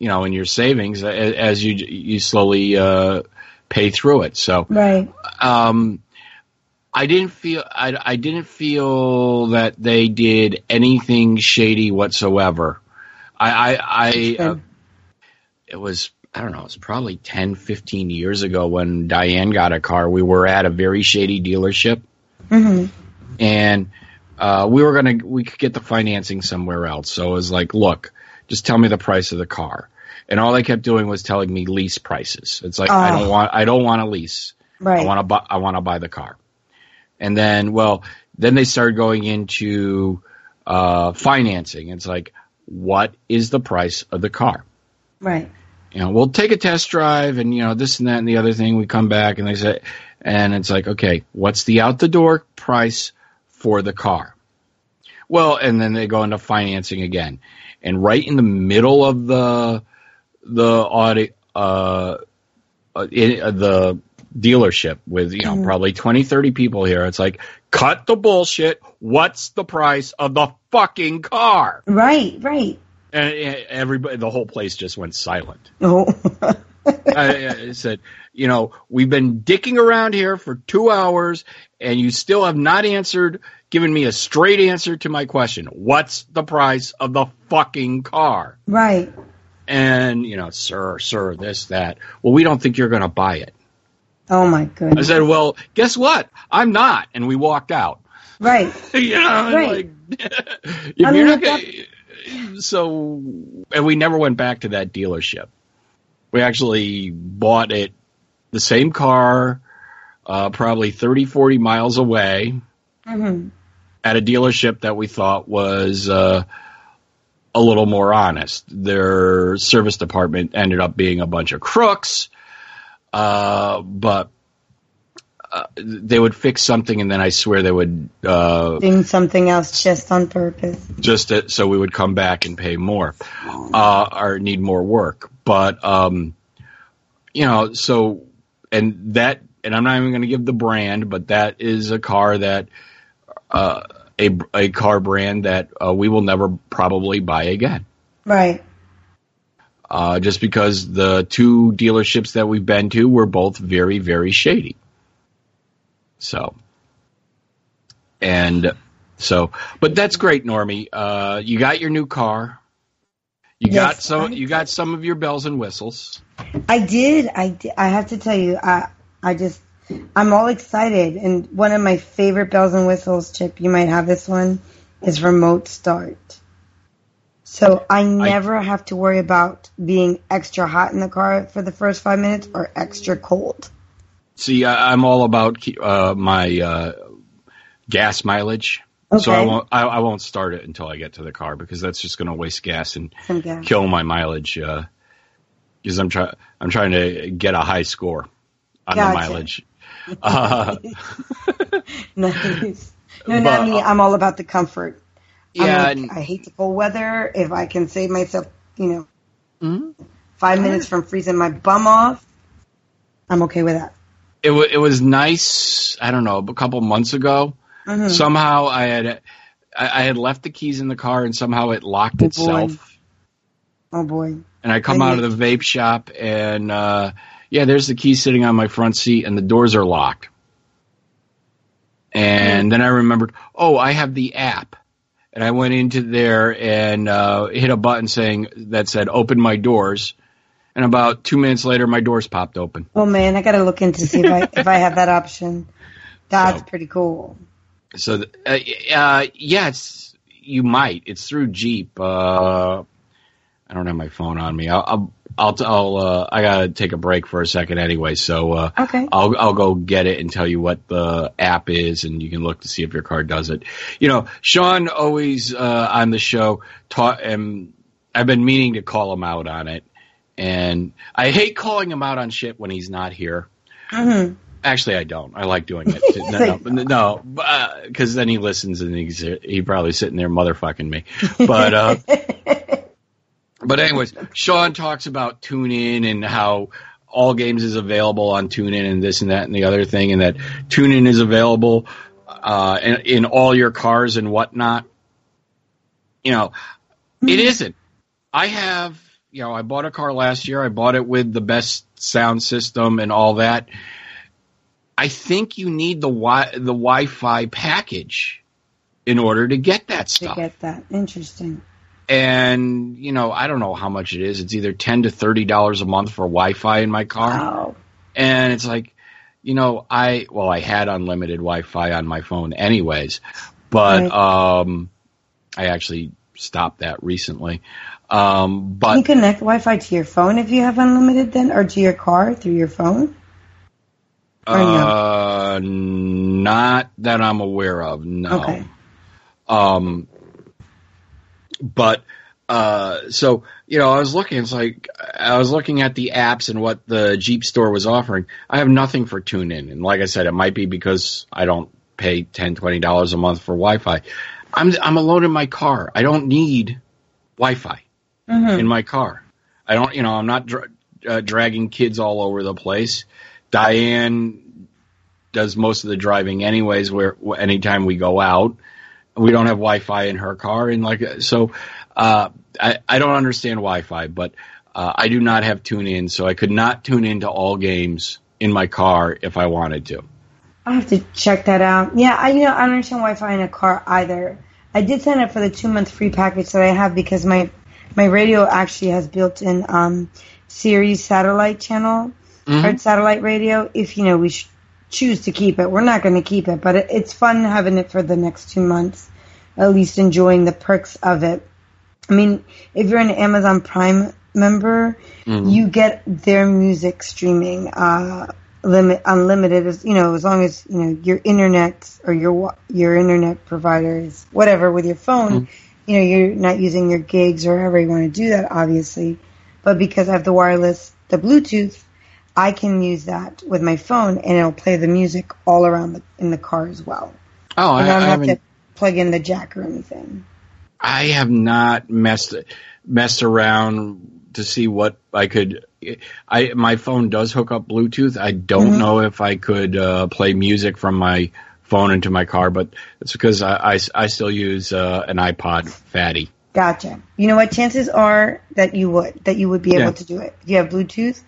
you know, in your savings as you you slowly uh, pay through it. So Right. um, I didn't feel I, I didn't feel that they did anything shady whatsoever. I I, I uh, it was I don't know it was probably 10, 15 years ago when Diane got a car. We were at a very shady dealership hmm and uh, we were gonna we could get the financing somewhere else. So it was like, look, just tell me the price of the car. And all they kept doing was telling me lease prices. It's like I Oh. don't want I don't want a lease. Right. I want to buy. I want to buy the car. And then, well, then they started going into uh, financing. It's like, what is the price of the car? Right. You know, we'll take a test drive and, you know, this and that and the other thing. We come back and they say, and it's like, okay, what's the out the door price for the car? Well, and then they go into financing again. And right in the middle of the, the audit, uh, uh, in, uh, the dealership with, you know, Mhm. probably 20, 30 people here. It's like, cut the bullshit. What's the price of the fucking car? Right, right. And everybody, the whole place just went silent. Oh, I, I said, you know, we've been dicking around here for two hours and you still have not answered, given me a straight answer to my question. What's the price of the fucking car? right. And, you know, sir, sir, this, that. Well, we don't think you're going to buy it. Oh my goodness. I said, well, guess what? I'm not. And we walked out. Right. you know, Right. like, I mean, not gonna, so, and we never went back to that dealership. We actually bought it, the same car, uh, probably 30, 40 miles away hmm at a dealership that we thought was, uh, a little more honest. Their service department ended up being a bunch of crooks, uh, but uh, they would fix something and then I swear they would uh, Doing something else just on purpose. just to, so we would come back and pay more uh, or need more work. But um, you know, so and that and I'm not even going to give the brand, but that is a car that uh, a a car brand that uh, we will never probably buy again. Right. Uh, just because the two dealerships that we've been to were both very, very shady. So, and so, but that's great, Normie. Uh, you got your new car. You got some. I You got some of your bells and whistles. I did. I did. I have to tell you, I I just I'm all excited. And one of my favorite bells and whistles, Chip, you might have this one, is remote start. So I never have to worry about being extra hot in the car for the first five minutes or extra cold. See, I, I'm all about uh, my uh, gas mileage. So I won't. I, I won't start it until I get to the car because that's just going to waste gas and gas. kill my mileage. Because I'm trying. I'm trying to get a high score on Gotcha. the mileage. Uh, Nice. No, But, not me. uh, I'm all about the comfort. Yeah, like, and- I hate the cold weather. If I can save myself, you know, Mhm. five minutes from freezing my bum off, I'm okay with that. It wa it was nice. I don't know, a couple months ago. Mhm. Somehow I had I, I had left the keys in the car and somehow it locked Oh, boy. itself. Oh boy. And I come I out of the vape shop and uh, yeah, there's the key sitting on my front seat and the doors are locked. And then I remembered, oh, I have the app. And I went into there and uh, hit a button saying that said open my doors. And about two minutes later, my doors popped open. Oh man, I gotta look into see if I if I have that option. That's So- pretty cool. So, uh, uh, yes, you might. It's through Jeep. Uh, I don't have my phone on me. I'll, I'll, I'll, I'll uh, I gotta take a break for a second anyway. So, uh, Okay. I'll, I'll go get it and tell you what the app is, and you can look to see if your car does it. You know, Sean always uh, on the show taught, and I've been meaning to call him out on it, and I hate calling him out on shit when he's not here. hmm Actually, I don't. I like doing it. No, no, no, because then he listens and he's he probably sitting there motherfucking me. But uh, but anyways, Sean talks about TuneIn and how all games is available on TuneIn and this and that and the other thing, and that TuneIn is available uh, in, in all your cars and whatnot. You know, it isn't. I have, you know, I bought a car last year. I bought it with the best sound system and all that. I think you need the wi- the Wi-Fi package in order to get that stuff. To get that. Interesting. and you know, I don't know how much it is. It's either ten to thirty dollars a month for Wi-Fi in my car, Wow. and it's like, you know, I well, I had unlimited Wi-Fi on my phone anyways, but Right. um, I actually stopped that recently. Um, but Can you connect Wi-Fi to your phone if you have unlimited then, or to your car through your phone? Or no? uh, not that I'm aware of. No. Okay. Um, but uh, so you know, I was looking. It's like I was looking at the apps and what the Jeep store was offering. I have nothing for TuneIn, and like I said, it might be because I don't pay ten, twenty dollars a month for Wi-Fi. I'm I'm alone in my car. I don't need Wi-Fi Mhm. in my car. I don't, you know, I'm not dra- uh, dragging kids all over the place. Diane does most of the driving anyways. Where anytime we go out, we don't have Wi-Fi in her car, and like so, uh, I I don't understand Wi-Fi, but uh, I do not have TuneIn, so I could not tune into all games in my car if I wanted to. I have to check that out. Yeah, I you know I don't understand Wi-Fi in a car either. I did sign up for the two month free package that I have because my my radio actually has built in um, Sirius satellite channel or satellite radio. If you know we sh- choose to keep it, we're not going to keep it, but it, it's fun having it for the next two months. At least enjoying the perks of it. I mean, if you're an Amazon Prime member, you get their music streaming uh, limit unlimited. As you know, as long as you know your internet or your your internet provider is whatever with your phone. Mm-hmm. You know, you're not using your gigs or however you want to do that, obviously. But because I have the wireless, the Bluetooth, I can use that with my phone, and it'll play the music all around the, in the car as well. Oh, I, and I I don't have haven't. to plug in the jack or anything. I have not messed messed around to see what I could. I my phone does hook up Bluetooth. I don't Mhm. know if I could uh, play music from my phone into my car, but it's because I, I, I still use uh, an iPod Fatty. Gotcha. You know what? Chances are that you would that you would be able Yeah. to do it. If you have Bluetooth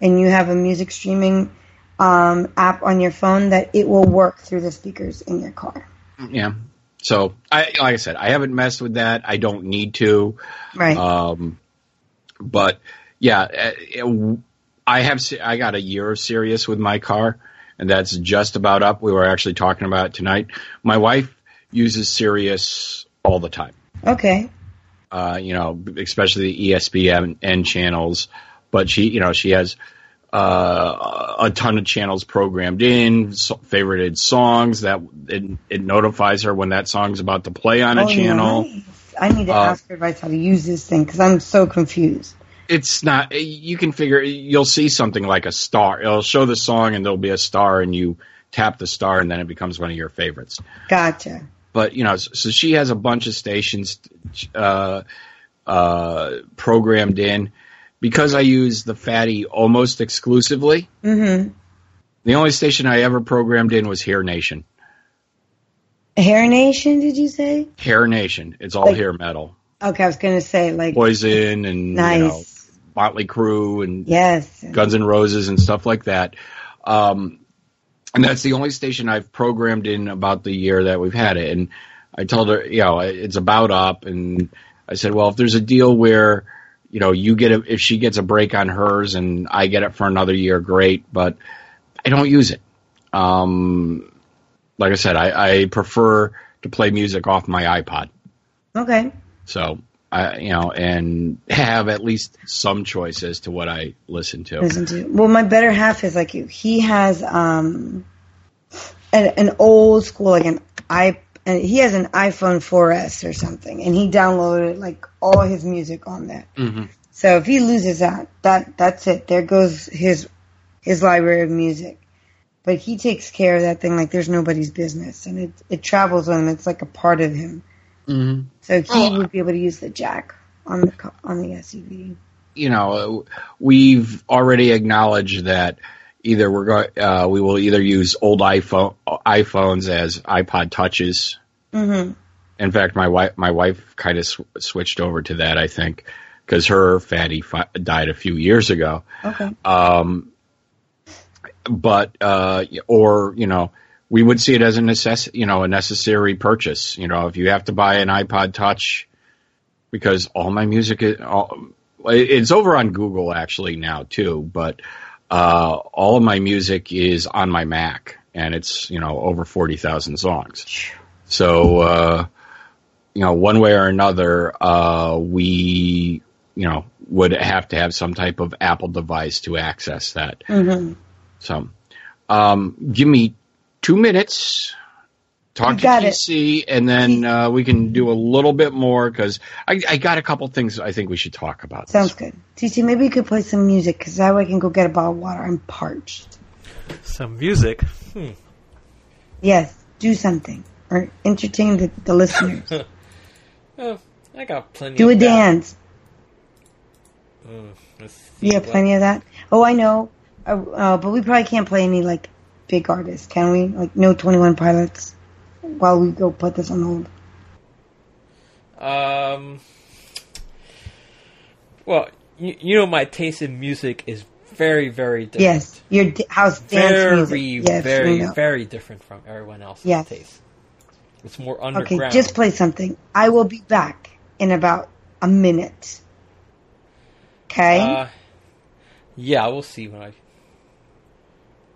and you have a music streaming um, app on your phone, that it will work through the speakers in your car. Yeah. So I like I said, I haven't messed with that. I don't need to. Right. Um, but yeah, uh, I have I got a year of Sirius with my car, and that's just about up. We were actually talking about it tonight. My wife uses Sirius all the time. okay. Uh, you know, especially the ESPN and channels. But she, you know, she has uh, a ton of channels programmed in, so, favorited songs that it, it notifies her when that song's about to play on a Oh, channel. nice. I need to Uh, ask her advice how to use this thing because I'm so confused. It's not you can figure you'll see something like a star it'll show the song and there'll be a star and you tap the star and then it becomes one of your favorites Gotcha. but you know so she has a bunch of stations uh, uh, programmed in because i use the fatty almost exclusively Mm-hmm. the only station i ever programmed in was hair nation Hair Nation, did you say? hair nation it's all Like- hair metal Okay, I was gonna say like poison and nice. you know motley crew and yes. Guns N' Roses and stuff like that. Um, and that's the only station I've programmed in about the year that we've had it. And I told her, you know, it's about up. And I said, well, if there's a deal where, you know, you get a, if she gets a break on hers and I get it for another year, great. But I don't use it. Um, like I said, I, I prefer to play music off my iPod. Okay. So, I, you know, and have at least some choice as to what I listen to. listen to. Well, my better half is like you. He has um an, an old school like an i he has an iPhone 4S or something, and he downloaded like all his music on that. hmm So if he loses that, that that's it. There goes his his library of music. But he takes care of that thing like there's nobody's business, and it it travels with him. It's like a part of him. Hmm So he Oh. would be able to use the jack on the on the SUV. You know, we've already acknowledged that either we're going, uh, we will either use old iPhone iPhones as iPod touches. hmm In fact, my wife my wife kind of sw- switched over to that. I think because her fatty fi- died a few years ago. Okay. Um, but uh, or you know, we would see it as a necess- you know, a necessary purchase. You know, if you have to buy an iPod Touch, because all my music is, all, it's over on Google actually now too, but uh, all of my music is on my Mac, and it's you know over forty thousand songs. So uh, you know, one way or another, uh, we you know would have to have some type of Apple device to access that. hmm So, um, give me two minutes, talk You to got it. TC, and then uh, we can do a little bit more because I, I got a couple things I think we should talk about. Sounds good. TC, maybe you could play some music because that way I can go get a bottle of water. I'm parched. Some music. Hmm. Yes, do something or entertain the, the listeners. Oh, I got plenty. do a that. dance. Mm, You have plenty of that. Oh, I know. Uh, uh, but we probably can't play any like big artists, can we? Like no Twenty One Pilots. While we go put this on hold. Um. Well, you, you know my taste in music is very, very different. Yes, your d- house dance very, music. Yes, very, know. very different from everyone else's Yes. taste. It's more underground. Okay, just play something. I will be back in about a minute. Okay. Uh, yeah, we'll see when I.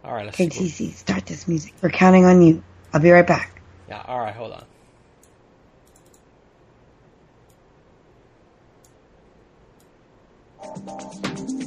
All right, let's okay, see. what- TC, start this music. We're counting on you. I'll be right back. Yeah, all right, hold on. Playing a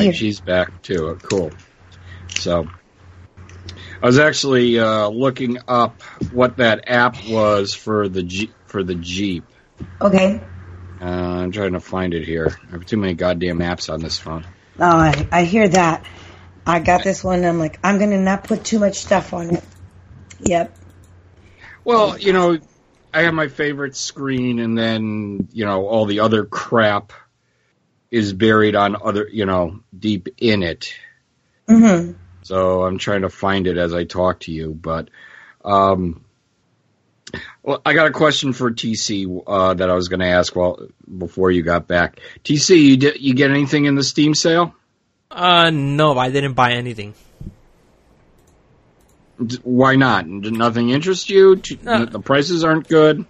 I'm All here. right, she's back too. Cool. So, I was actually uh, looking up what that app was for the Jeep, for the Jeep. okay. Uh, I'm trying to find it here. I have too many goddamn apps on this phone. Oh, I, I hear that. I got this one. I'm like, I'm gonna not put too much stuff on it. Yep. Well, you know, I have my favorite screen, and then you know all the other crap is buried on other, you know, deep in it. hmm So I'm trying to find it as I talk to you. But, um, well, I got a question for TC uh, that I was going to ask while before you got back. TC, you did, you get anything in the Steam sale? Uh, no, I didn't buy anything. D- Why not? Did nothing interest you? T- No. The prices aren't good.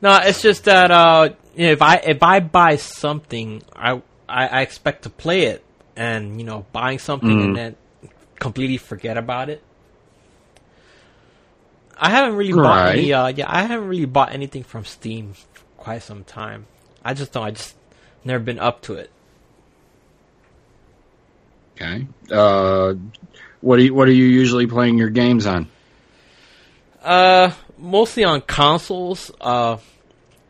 No, it's just that uh, you know, if I if I buy something, I, I I expect to play it, and you know, buying something Mm. and then completely forget about it. I haven't really bought any. Uh, yeah, I haven't really bought anything from Steam for quite some time. I just don't. I just never been up to it. Okay. Uh, what are you, what are you usually playing your games on? Uh, mostly on consoles. Uh,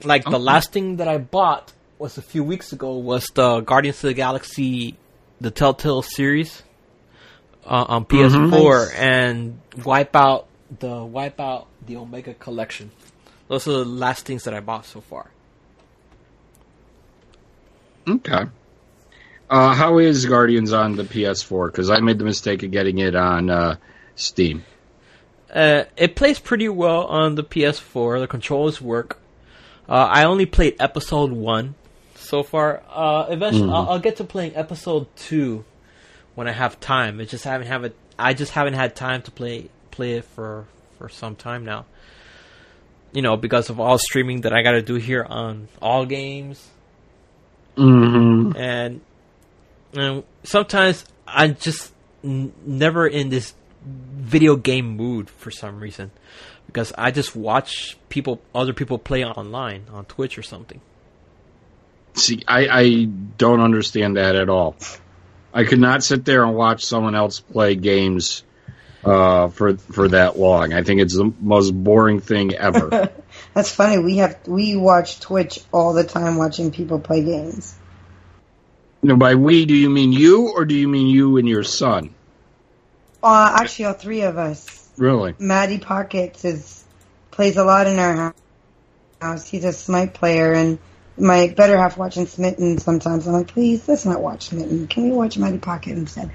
like the last thing that I bought was a few weeks ago was the Guardians of the Galaxy, the Telltale series, uh, on PS4, Nice. and Wipeout the Wipeout the Omega Collection. Those are the last things that I bought so far. Okay. Uh, how is Guardians on the PS4? Because I made the mistake of getting it on uh, Steam. Uh, it plays pretty well on the PS4. The controls work. Uh, I only played episode one so far. Uh, eventually, I'll, I'll get to playing episode two when I have time. It just haven't have it. I just haven't had time to play play it for for some time now. You know, because of all streaming that I got to do here on all games, Mm-hmm. and and sometimes I'm just n- never in this video game mood for some reason. because I just watch people, other people play online on Twitch or something. See, I, I don't understand that at all. I could not sit there and watch someone else play games uh, for for that long. I think it's the most boring thing ever. That's funny. We have we watch Twitch all the time, watching people play games. now, by we, do you mean you, or do you mean you and your son? Uh, actually, all three of us. Really? Maddie Pockets is plays a lot in our house. He's a Smite player, and my better half watching Smitten. Sometimes I'm like, please, let's not watch Smitten. Can we watch Mighty Pocket instead?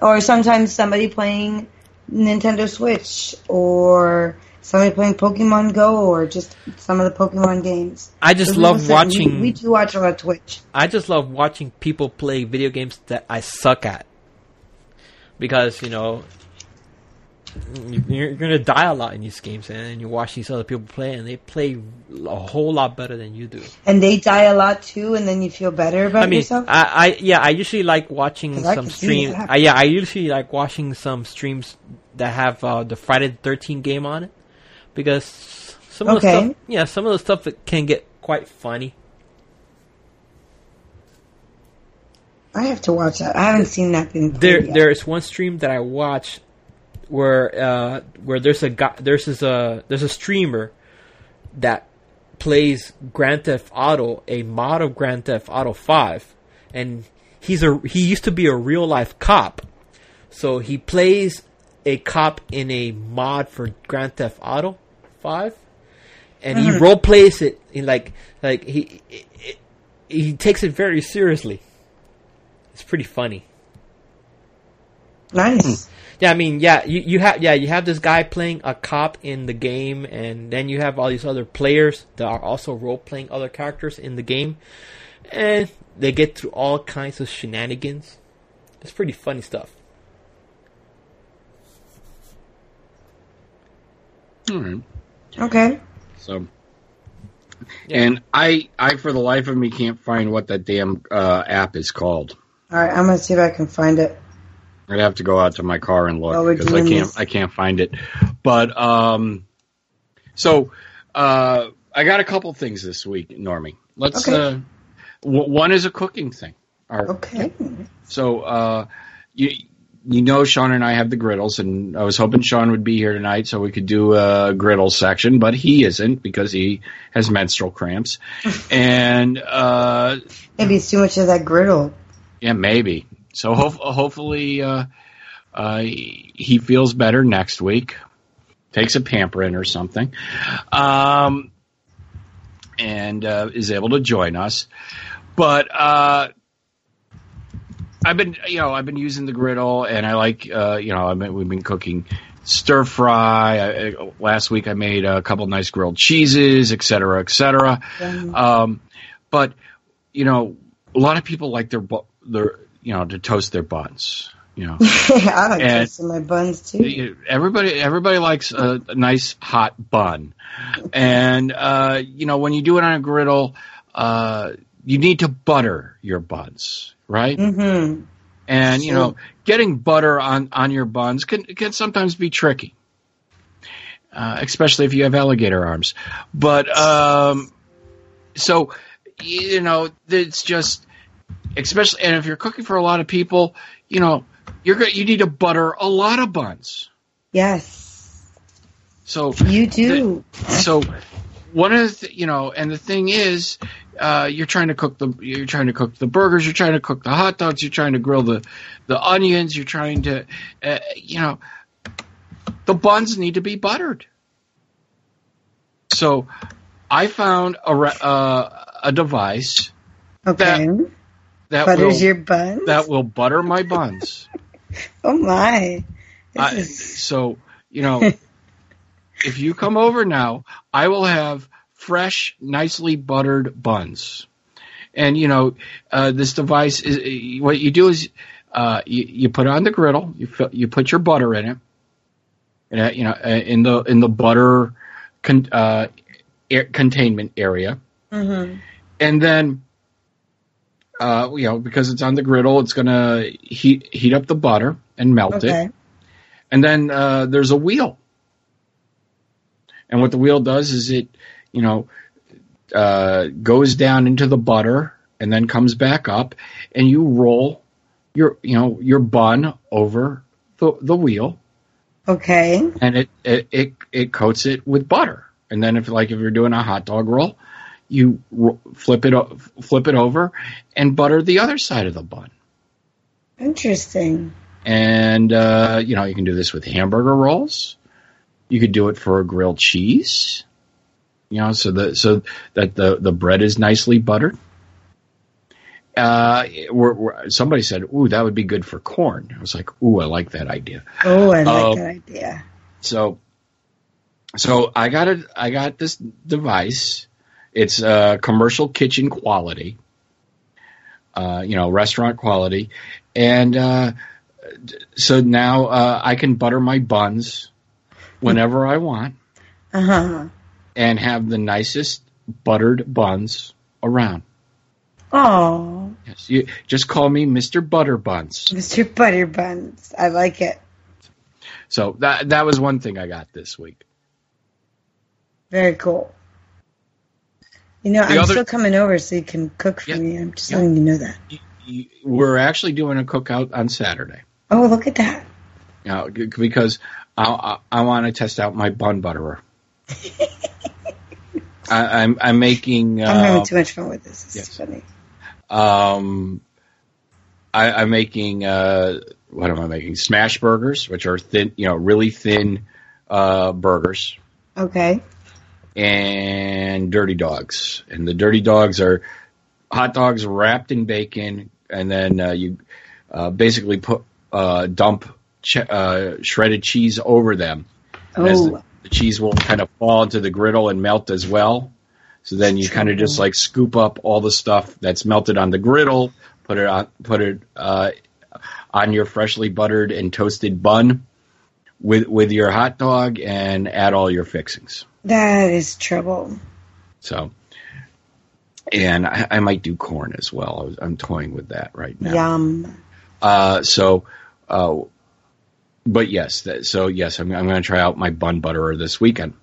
Or sometimes somebody playing Nintendo Switch, or somebody playing Pokemon Go, or just some of the Pokemon games. I just love watching. We, we do watch a lot of Twitch. I just love watching people play video games that I suck at. Because, you know, you're to die a lot in these games, and then you watch these other people play, and they play a whole lot better than you do. And they die a lot too, and then you feel better about I mean, yourself. I, I yeah, I usually like watching some streams. Uh, yeah, I usually like watching some streams that have uh, the Friday the Thirteenth game on it because some of the stuff, yeah, some of the stuff that can get quite funny. I have to watch that. I haven't seen that being There, yet. there's one stream that I watch where uh, where there's a guy, there's this, a there's a streamer that plays Grand Theft Auto, a mod of Grand Theft Auto Five, and he's a he used to be a real life cop, so he plays a cop in a mod for Grand Theft Auto Five, and he mm-hmm. role plays it in like like he he, he takes it very seriously. It's pretty funny. nice. Hmm. Yeah, I mean, yeah, you, you have yeah, you have this guy playing a cop in the game, and then you have all these other players that are also role playing other characters in the game, and they get through all kinds of shenanigans. It's pretty funny stuff. All right. Okay. So, Yeah. and I, I for the life of me can't find what that damn uh, app is called. All right. I'm gonna see if I can find it. I'd have to go out to my car and look While because I can't. I can't find it. But um, so uh, I got a couple things this week, Normie. Let's. Okay. Uh, w- one is a cooking thing. Or- Okay. So uh, you you know Sean and I have the griddles, and I was hoping Sean would be here tonight so we could do a griddle section, but he isn't because he has menstrual cramps, and uh, Maybe it's too much of that griddle. yeah, maybe. So ho- hopefully uh, uh, he feels better next week. Takes a Pamprin or something, um, and uh, is able to join us. But uh, I've been, you know, I've been using the griddle, and I like, uh, you know, I've been, we've been cooking stir fry. I, I- last week I made a couple nice grilled cheeses, et cetera, et cetera. Um, but you know, a lot of people like their their you know to toast their buns. You know, I like And- toasting my buns too. Everybody everybody likes a, a nice hot bun, and uh, you know when you do it on a griddle, uh, you need to butter your buns, right? Mm-hmm. And you know, getting butter on on your buns can can sometimes be tricky, uh, especially if you have alligator arms. But um, so you know, it's just especially, and if you're cooking for a lot of people, you know, you're go- you need to butter a lot of buns. Yes, So you do. so one of the you know and the thing is uh, you're trying to cook the you're trying to cook the burgers you're trying to cook the hot dogs you're trying to grill the the onions you're trying to uh, you know the buns need to be buttered so i found a uh, a device Okay. that Butters will your buns. that will butter my buns oh my. I, is- so you know, if you come over now, I will have fresh, nicely buttered buns. And you know, uh, this device is what you do is uh, you, you put it on the griddle, you fill, you put your butter in it, and uh, you know, uh, in the in the butter con, uh, air, containment area, Mhm. and then. Uh, you know, because it's on the griddle, it's gonna heat heat up the butter and melt it and then uh, there's a wheel. And what the wheel does is it, you know, uh, goes down into the butter and then comes back up, and you roll your, you know, your bun over the the wheel, Okay. and it it it, it coats it with butter. And then if like if you're doing a hot dog roll, you flip it o- flip it over and butter the other side of the bun. Interesting. And uh, you know, you can do this with hamburger rolls. You could do it for a grilled cheese. You know, so the so that the the bread is nicely buttered. Uh, we're, we're, somebody said, "Ooh, that would be good for corn." I was like, "Ooh, I like that idea." Oh, I like Um, that idea. So, so I got a I got this device. It's uh, commercial kitchen quality, uh, you know, restaurant quality, and uh, so now uh, I can butter my buns whenever I want Uh huh. and have the nicest buttered buns around. Oh, Yes, you just call me Mr. Butter Buns. Mr. Butterbuns. I like it. So that that was one thing I got this week. Very cool. You know, The I'm other- still coming over so you can cook for Yeah. me. I'm just Yeah. letting you know that. We're actually doing a cookout on Saturday. Oh, look at that. Know, because I, I, I want to test out my bun butterer. I, I'm I'm making. Uh, I'm having too much fun with this. This yes. is funny. um, I, I'm making. Uh, what am I making? Smash burgers, which are thin, you know, really thin uh, burgers, Okay. And dirty dogs. And the dirty dogs are hot dogs wrapped in bacon, and then uh, you uh, basically put uh, dump ch- uh, shredded cheese over them. And as Oh, the, the cheese will kind of fall into the griddle and melt as well. So then you kind of just like scoop up all the stuff that's melted on the griddle, put it on, put it uh, on your freshly buttered and toasted bun with with your hot dog, and add all your fixings. That is trouble. So, and I, I might do corn as well. I was, I'm toying with that right now. Yum. Uh, so, uh, but yes, that, so yes, I'm, I'm going to try out my bun butterer this weekend.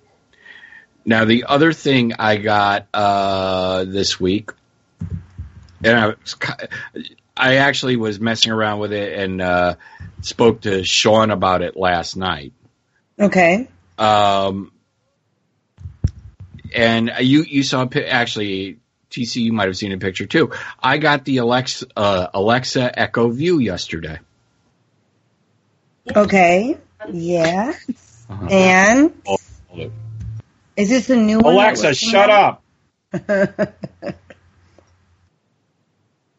Now, the other thing I got uh, this week, and I, was, I actually was messing around with it and uh, spoke to Sean about it last night. Okay. Um, and you you saw actually TC you might have seen a picture too. I got the Alexa uh, Alexa Echo View yesterday. Okay. Yeah. Uh-huh. And is this a new one? Alexa, shut up.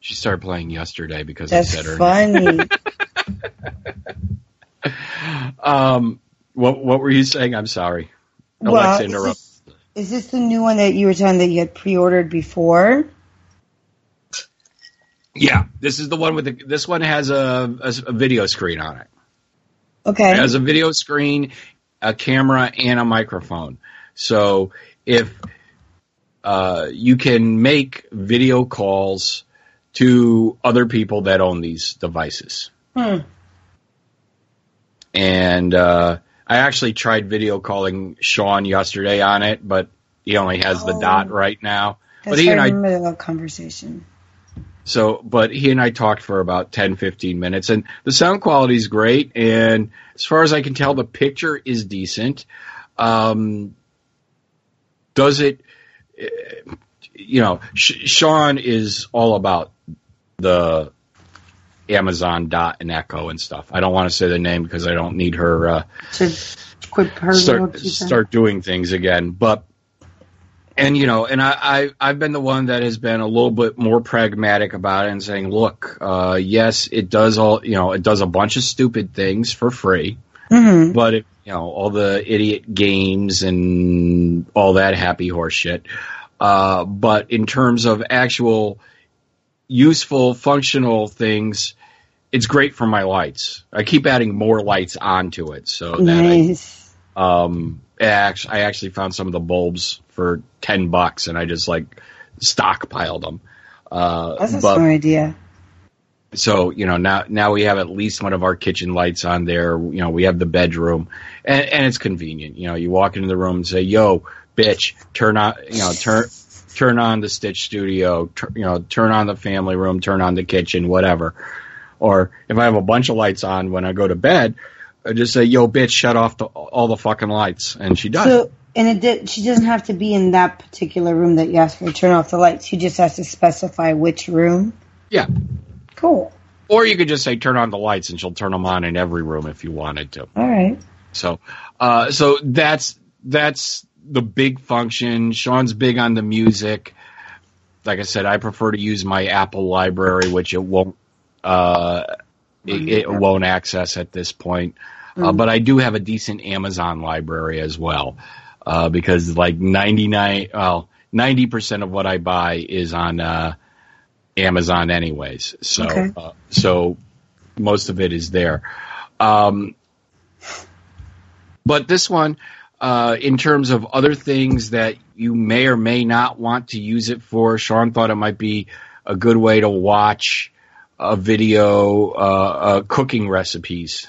She started playing yesterday because That's I said her. funny. Um, what what were you saying? I'm sorry. well, Alexa is interrupt. this, is this the new one that you were telling that you had pre-ordered before? Yeah, this is the one with the. This one has a, a, a video screen on it. Okay. It has a video screen, a camera, and a microphone. So if uh, you can make video calls to other people that own these devices. Hmm. And uh, I actually tried video calling Sean yesterday on it, but he only has the Oh. dot right now. That's but he and I I remember that conversation. so, but he and I talked for about 10, 15 minutes, and the sound quality is great. And as far as I can tell, the picture is decent. Um, does it, eh, you know, Sh- Sean is all about the Amazon Dot and Echo and stuff. I don't want to say the name because I don't need her uh, To quit her start little two cents. start doing things again. But and you know, and I, I I've been the one that has been a little bit more pragmatic about it and saying, look, uh, yes, it does all you know, it does a bunch of stupid things for free, Mhm. but it, you know, all the idiot games and all that happy horse shit. Uh, but in terms of actual useful, functional things, it's great for my lights. I keep adding more lights onto it so that I Nice. um, I actually, I actually found some of the bulbs for ten bucks, and I just like stockpiled them. Uh, That's a smart idea. so you know now now we have at least one of our kitchen lights on there. You know we have the bedroom, and, and it's convenient. You know you walk into the room and say, "Yo, bitch, turn on you know turn turn on the Stitch Studio. Tur- you know turn on the family room, turn on the kitchen, whatever." Or if I have a bunch of lights on when I go to bed, I just say, "Yo, bitch, shut off the, all the fucking lights," and she does. So, and it did, she doesn't have to be in that particular room that you asked her to turn off the lights. She just has to specify which room. yeah. Cool. Or you could just say turn on the lights and she'll turn them on in every room if you wanted to. All right. So, uh, so that's that's the big function. Sean's big on the music. Like I said, I prefer to use my Apple library, which it won't uh, it, it won't access at this point. Uh, but I do have a decent Amazon library as well, uh, because like ninety nine, well, ninety percent of what I buy is on uh, Amazon, anyways. So, Okay. uh, so most of it is there. Um, but this one, uh, in terms of other things that you may or may not want to use it for, Sean thought it might be a good way to watch a video, uh, uh, cooking recipes.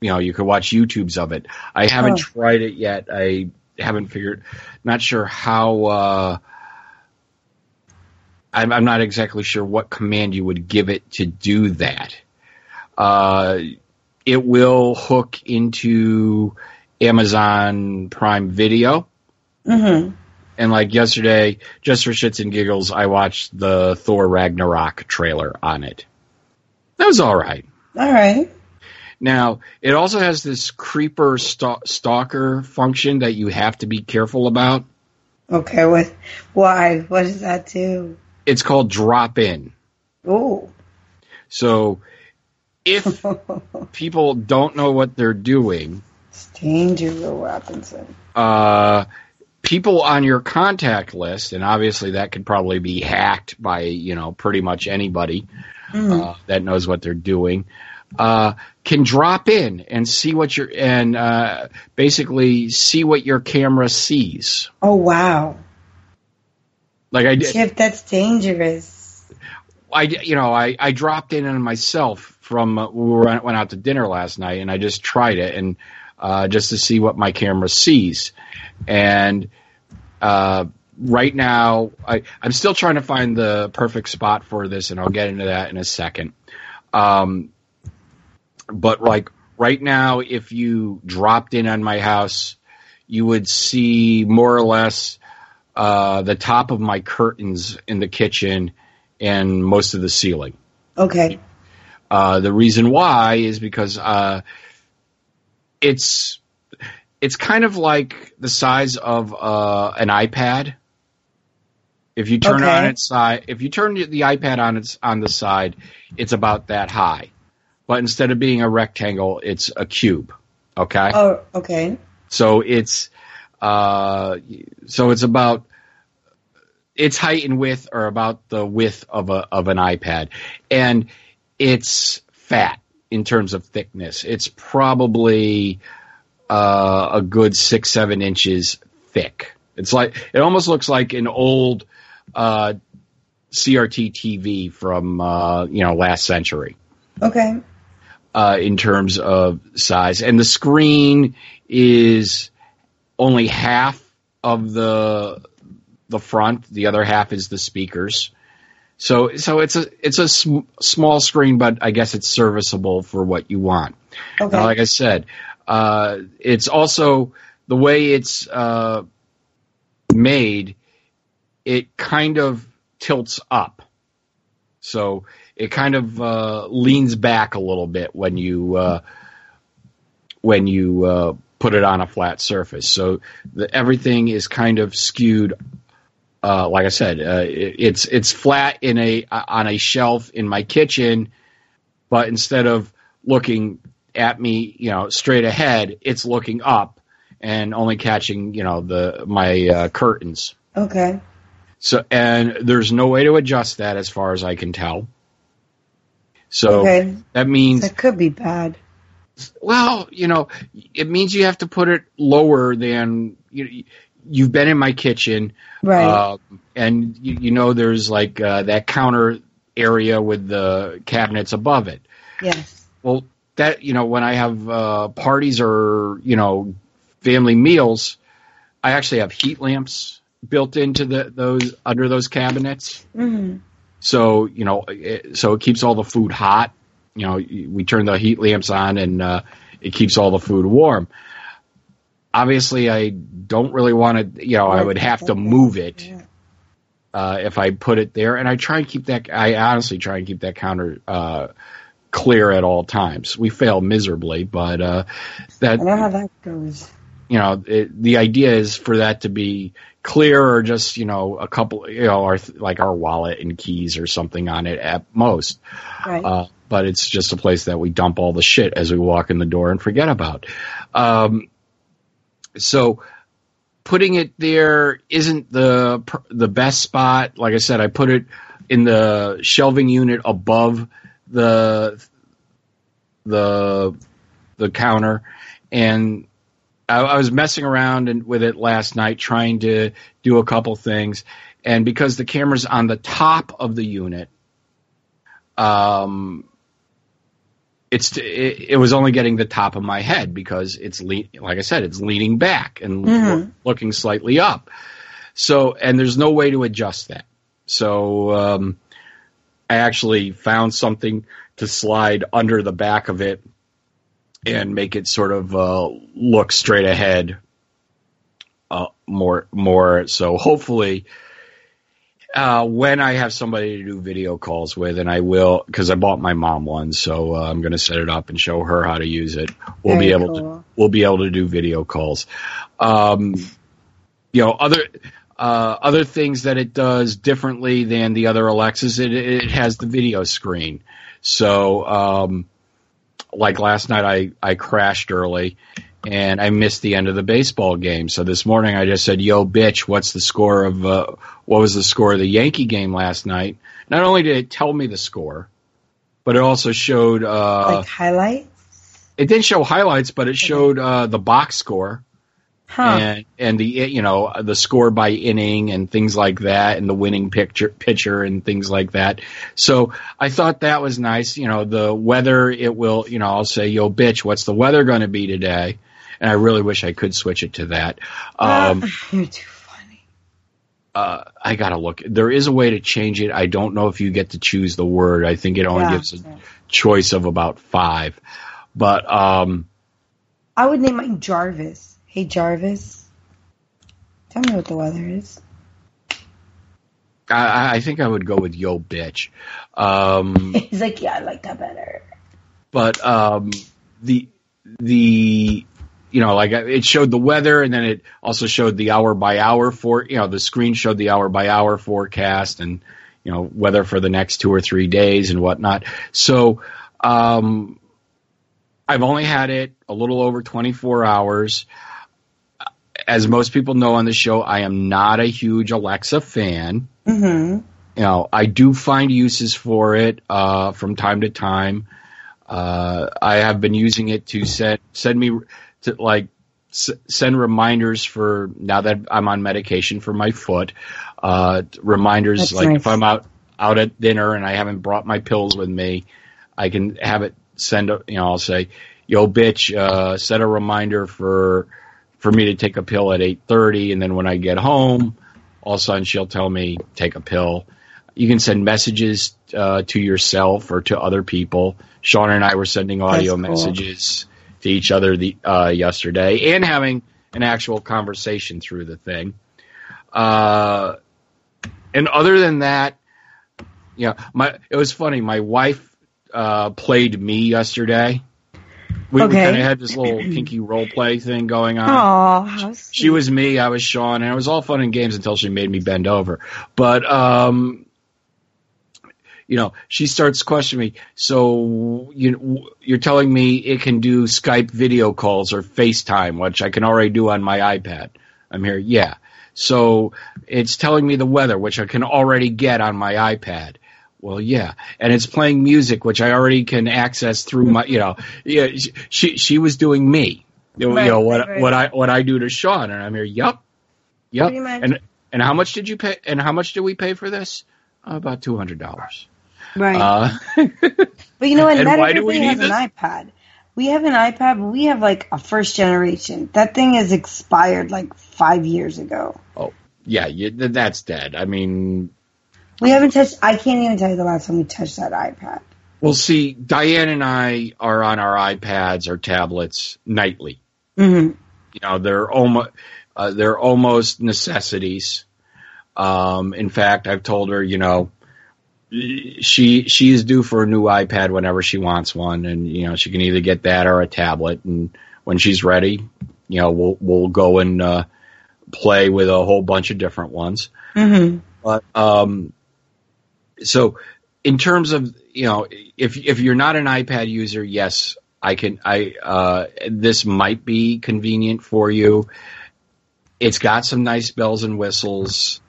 You know, you could watch YouTubes of it. I haven't Oh. tried it yet. I haven't figured, not sure how, uh, I'm, I'm not exactly sure what command you would give it to do that. Uh, it will hook into Amazon Prime Video. Mm-hmm. And like yesterday, just for shits and giggles, I watched the Thor Ragnarok trailer on it. That was all right. All right. Now, it also has this creeper sta- stalker function that you have to be careful about. Okay. What? Why? What does that do? It's called drop in. Oh. So if people don't know what they're doing, Danger, Will Robinson. uh, people on your contact list, and obviously that could probably be hacked by you know pretty much anybody uh, that knows what they're doing, uh, can drop in and see what your and uh, basically see what your camera sees. Oh wow. Like I did, Chip, that's dangerous. I you know I I dropped in on myself from uh, we were, went out to dinner last night and I just tried it and uh, just to see what my camera sees and uh, right now I I'm still trying to find the perfect spot for this and I'll get into that in a second um, but like right now if you dropped in on my house you would see more or less uh, the top of my curtains in the kitchen and most of the ceiling. Okay. Uh, the reason why is because uh, it's it's kind of like the size of uh, an iPad. If you turn it on its side, if you turn the iPad on its on the side, it's about that high. But instead of being a rectangle, it's a cube. Okay. Oh, okay. So it's uh, so it's about its height and width are about the width of a of an iPad, and it's fat in terms of thickness. It's probably uh, a good six seven inches thick. It's like it almost looks like an old uh, CRT TV from uh, you know last century Okay. uh, in terms of size, and the screen is only half of the the front. The other half is the speakers. So so it's a it's a sm- small screen, but I guess it's serviceable for what you want. Okay. Now, like I said, uh, it's also the way it's uh, made. It kind of tilts up, so it kind of uh, leans back a little bit when you uh, when you uh, put it on a flat surface. So the, everything is kind of skewed. Uh, like I said, it, it's it's flat in a on a shelf in my kitchen, but instead of looking at me, you know, straight ahead, it's looking up and only catching, you know, the my uh, curtains. Okay. So and there's no way to adjust that as far as I can tell. So Okay. that means That could be bad. well, you know, it means you have to put it lower than you. You've been in my kitchen, Right. uh, and you, you know there's like uh, that counter area with the cabinets above it. Yes. Well, that you know, when I have uh, parties or you know family meals, I actually have heat lamps built into the those under those cabinets. hmm So you know, it, so it keeps all the food hot. You know, we turn the heat lamps on, and uh, it keeps all the food warm. Obviously, I don't really want to. You know, I would have to move it uh, if I put it there, and I try and keep that. I honestly try and keep that counter uh, clear at all times. We fail miserably, but uh, that I know how that goes. you know, it, the idea is for that to be clear or just, you know, a couple, you know, our, like our wallet and keys or something on it at most. Right. Uh, but it's just a place that we dump all the shit as we walk in the door and forget about. Um, so putting it there isn't the, the best spot. Like I said, I put it in the shelving unit above the, the, the counter and I, I was messing around and, with it last night, trying to do a couple things, and because the camera's on the top of the unit, um, it's it, it was only getting the top of my head because it's le- like I said, it's leaning back and Mhm. looking slightly up. So, and there's no way to adjust that. So, um, I actually found something to slide under the back of it and make it sort of uh, look straight ahead uh, more more so hopefully uh, when I have somebody to do video calls with, and I will, because I bought my mom one, so uh, I'm going to set it up and show her how to use it. We'll be Very able to we'll be able to do video calls. Um, you know, other uh, other things that it does differently than the other Alexas, it it has the video screen. So, um, like last night, I I crashed early. And I missed the end of the baseball game. So this morning I just said, "Yo, bitch, what's the score of uh, what was the score of the Yankee game last night?" Not only did it tell me the score, but it also showed uh, like highlight? it didn't show highlights, but it showed uh, the box score Huh. and and the you know the score by inning and things like that, and the winning picture pitcher and things like that. So I thought that was nice. You know, the weather it will you know I'll say yo bitch, what's the weather going to be today? And I really wish I could switch it to that. Um, You're too funny. uh, I gotta look. There is a way to change it. I don't know if you get to choose the word. I think it only Yeah. gives a choice of about five. But um, I would name mine Jarvis. Hey Jarvis. Tell me what the weather is. I, I think I would go with yo bitch. Um, He's like, yeah, I like that better. but um, the the you know like it showed the weather and then it also showed the hour by hour for you know the screen showed the hour by hour forecast and you know weather for the next two or three days and whatnot. So um, I've only had it a little over 24 hours. As most people know on the show, I am not a huge Alexa fan Mm-hmm. you know, I do find uses for it uh, from time to time. Uh, I have been using it to send send me to like s- send reminders for now that I'm on medication for my foot. Uh, reminders That's like nice. if I'm out out at dinner and I haven't brought my pills with me, I can have it send. A, you know, I'll say, "Yo, bitch, uh, set a reminder for for me to take a pill at eight thirty, and then when I get home." all of a sudden she'll tell me take a pill. You can send messages uh, to yourself or to other people. Sean and I were sending audio cool. messages to each other the uh, yesterday and having an actual conversation through the thing. Uh, and other than that, you know, my it was funny. My wife uh, played me yesterday. We, we kind of had this little kinky role play thing going on Aw, how sweet. she was me, I was Sean, and it was all fun and games until she made me bend over. But um, you know, she starts questioning me. So you you're telling me it can do Skype video calls or FaceTime, which I can already do on my iPad. I'm here, yeah. So it's telling me the weather, which I can already get on my iPad. Well, yeah, and it's playing music, which I already can access through my, you know, yeah. She she was doing me, you know, Right, know what right, what I what I do to Sean, and I'm here. Yup, yup. And and how much did you pay? And how much did we pay for this? Uh, about two hundred dollars. Right. Uh, but you know what? and Not why do we everybody has need an iPad. We have an iPad, but we have like a first generation. That thing is expired like five years ago. oh, yeah, you, that's dead. I mean, We haven't touched. I can't even tell you the last time we touched that iPad. well, see, Diane and I are on our iPads or tablets nightly. hmm You know, they're almost uh, they're almost necessities. Um, in fact, I've told her, you know, she she is due for a new iPad whenever she wants one, and you know she can either get that or a tablet. And when she's ready, you know, we'll we'll go and uh, play with a whole bunch of different ones. hmm But um, so in terms of you know, if if you're not an iPad user, yes, I can. I uh, this might be convenient for you. It's got some nice bells and whistles.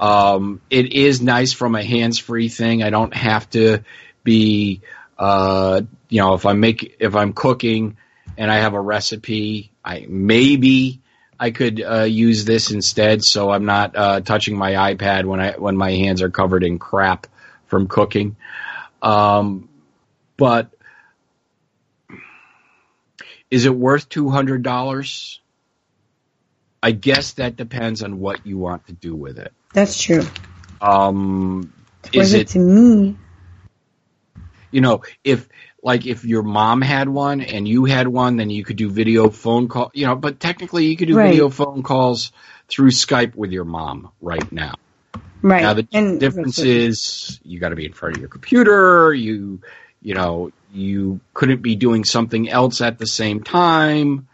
Um, it is nice from a hands-free thing. I don't have to be, uh, you know, if I make if I'm cooking and I have a recipe, I maybe I could uh, use this instead, so I'm not uh, touching my iPad when I when my hands are covered in crap from cooking. Um, but is it worth two hundred dollars? I guess that depends on what you want to do with it. That's true. Um, is it it to me? you know if like if your mom had one and you had one, then you could do video phone call. You know, but technically you could do Right. video phone calls through Skype with your mom right now. Right. Now the And- difference is you got to be in front of your computer. You you know you couldn't be doing something else at the same time.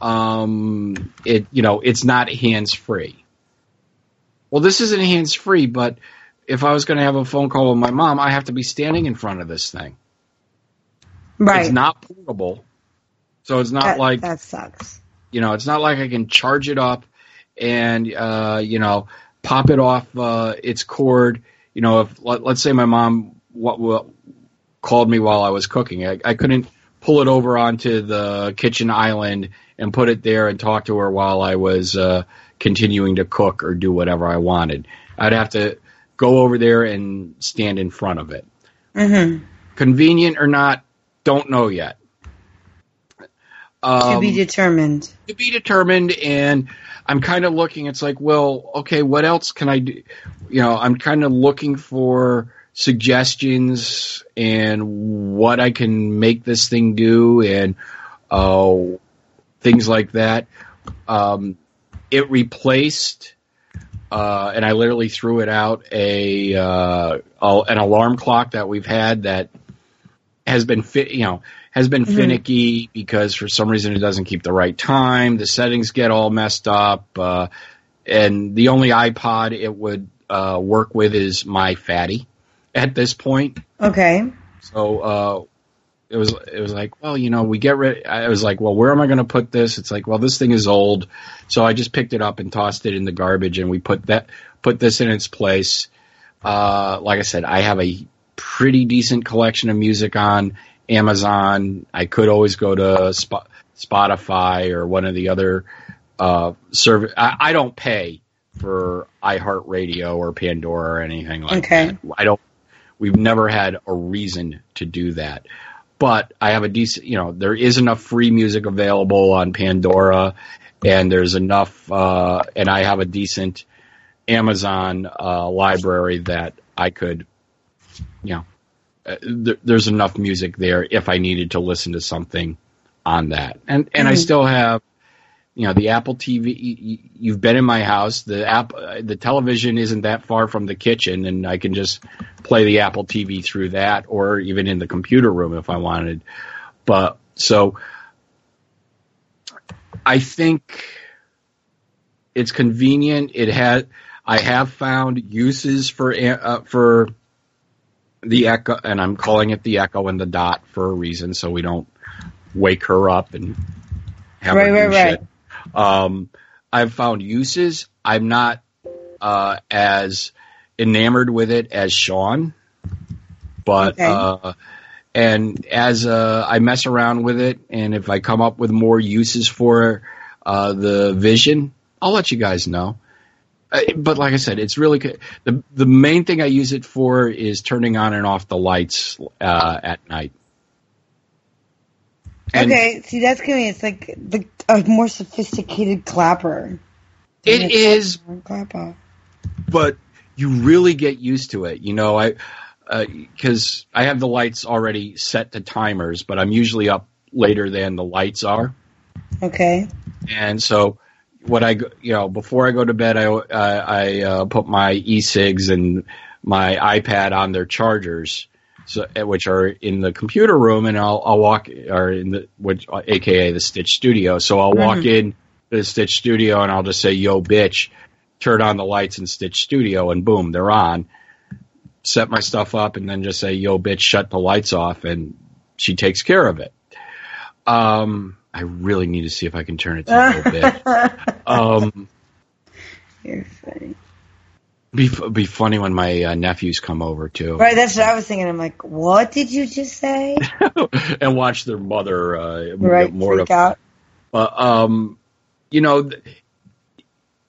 Um, it you know it's not hands free. Well, this isn't hands free, but if I was going to have a phone call with my mom, I have to be standing in front of this thing. Right. It's not portable, so it's not that, like that sucks. you know, it's not like I can charge it up and uh, you know pop it off uh, its cord. You know, if let, let's say my mom what, what called me while I was cooking, I, I couldn't pull it over onto the kitchen island and put it there and talk to her while I was uh, continuing to cook or do whatever I wanted. I'd have to go over there and stand in front of it. hmm Convenient or not, don't know yet. to be Um, determined. to be determined and i'm kind of looking it's like well okay what else can i do you know i'm kind of looking for suggestions and what i can make this thing do and uh, things like that um, it replaced uh, and i literally threw it out a uh, an alarm clock that we've had that has been fit you know has been Mhm. finicky because for some reason it doesn't keep the right time. The settings get all messed up, uh, and the only iPod it would uh, work with is my Fatty at this point. Okay. So uh, it was it was like, well, you know, we get rid. I was like, well, where am I going to put this? It's like, well, this thing is old, so I just picked it up and tossed it in the garbage, and we put that put this in its place. Uh, like I said, I have a pretty decent collection of music on Amazon. I could always go to Sp- Spotify or one of the other uh, service. I, I don't pay for iHeartRadio or Pandora or anything like Okay. that. I don't. We've never had a reason to do that. But I have a decent, you know, there is enough free music available on Pandora, and there's enough, uh, and I have a decent Amazon uh, library that I could, you know, uh, th- there's enough music there if I needed to listen to something on that. And and I Mhm. still have, you know, the Apple TV. y- y- You've been in my house. The app, uh, the television isn't that far from the kitchen, and I can just play the Apple TV through that, or even in the computer room if I wanted. But so, I think it's convenient. It has. I have found uses for uh, for the echo, and I'm calling it the echo and the dot for a reason, so we don't wake her up and have Right, her right, do right. shit. Um, I've found uses. I'm not uh, as enamored with it as Sean, but Okay. uh, and as uh, I mess around with it, and if I come up with more uses for uh, the Vision, I'll let you guys know. Uh, but like I said, it's really good. the the main thing I use it for is turning on and off the lights uh, at night. And okay, see that's gonna it's like the a more sophisticated clapper. It's is, clapper. but you really get used to it. You know, I because I have the lights already set to timers, but I'm usually up later than the lights are. Okay. And so, what I go- you know before I go to bed, I uh, I uh, put my e-cigs and my iPad on their chargers, so uh, which are in the computer room, and I'll I'll walk or in the which AKA the Stitch Studio. So I'll walk in the Stitch Studio and I'll just say, "Yo, bitch." Turn on the lights in Stitch Studio, and boom, they're on. Set my stuff up, and then just say, "Yo, bitch, shut the lights off," and she takes care of it. Um, I really need to see if I can turn it to a little bit. Um, You're funny. be be funny when my uh, nephews come over too, Right, that's what I was thinking. I'm like, what did you just say? and watch their mother uh, Right, more freak out. Uh, um, you know,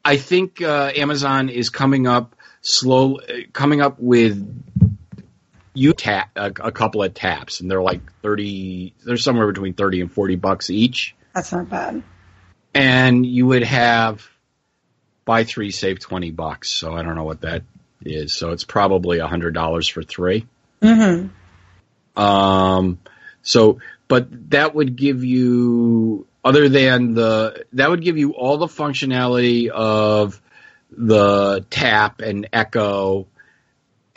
I think uh, Amazon is coming up slow, uh, coming up with you tap a, a couple of taps, and they're like thirty. They're somewhere between thirty and forty bucks each, That's not bad. and you would have buy three save twenty bucks. So I don't know what that is. So it's probably a hundred dollars for three. Mm-hmm. Um, so, but that would give you, other than the, that would give you all the functionality of the tap and echo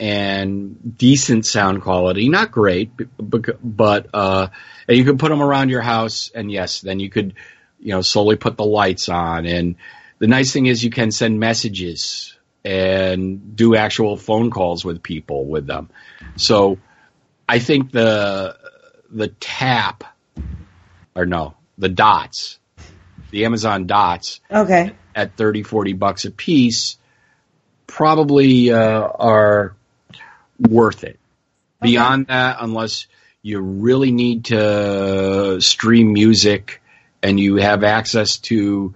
and decent sound quality. Not great, but, uh, and you could put them around your house and yes, then you could, you know, slowly put the lights on. And the nice thing is you can send messages and do actual phone calls with people with them. So, I think the the tap or no, the dots, the Amazon dots Okay. at 30 40 bucks a piece probably uh, are worth it. Beyond that unless you really need to stream music and you have access to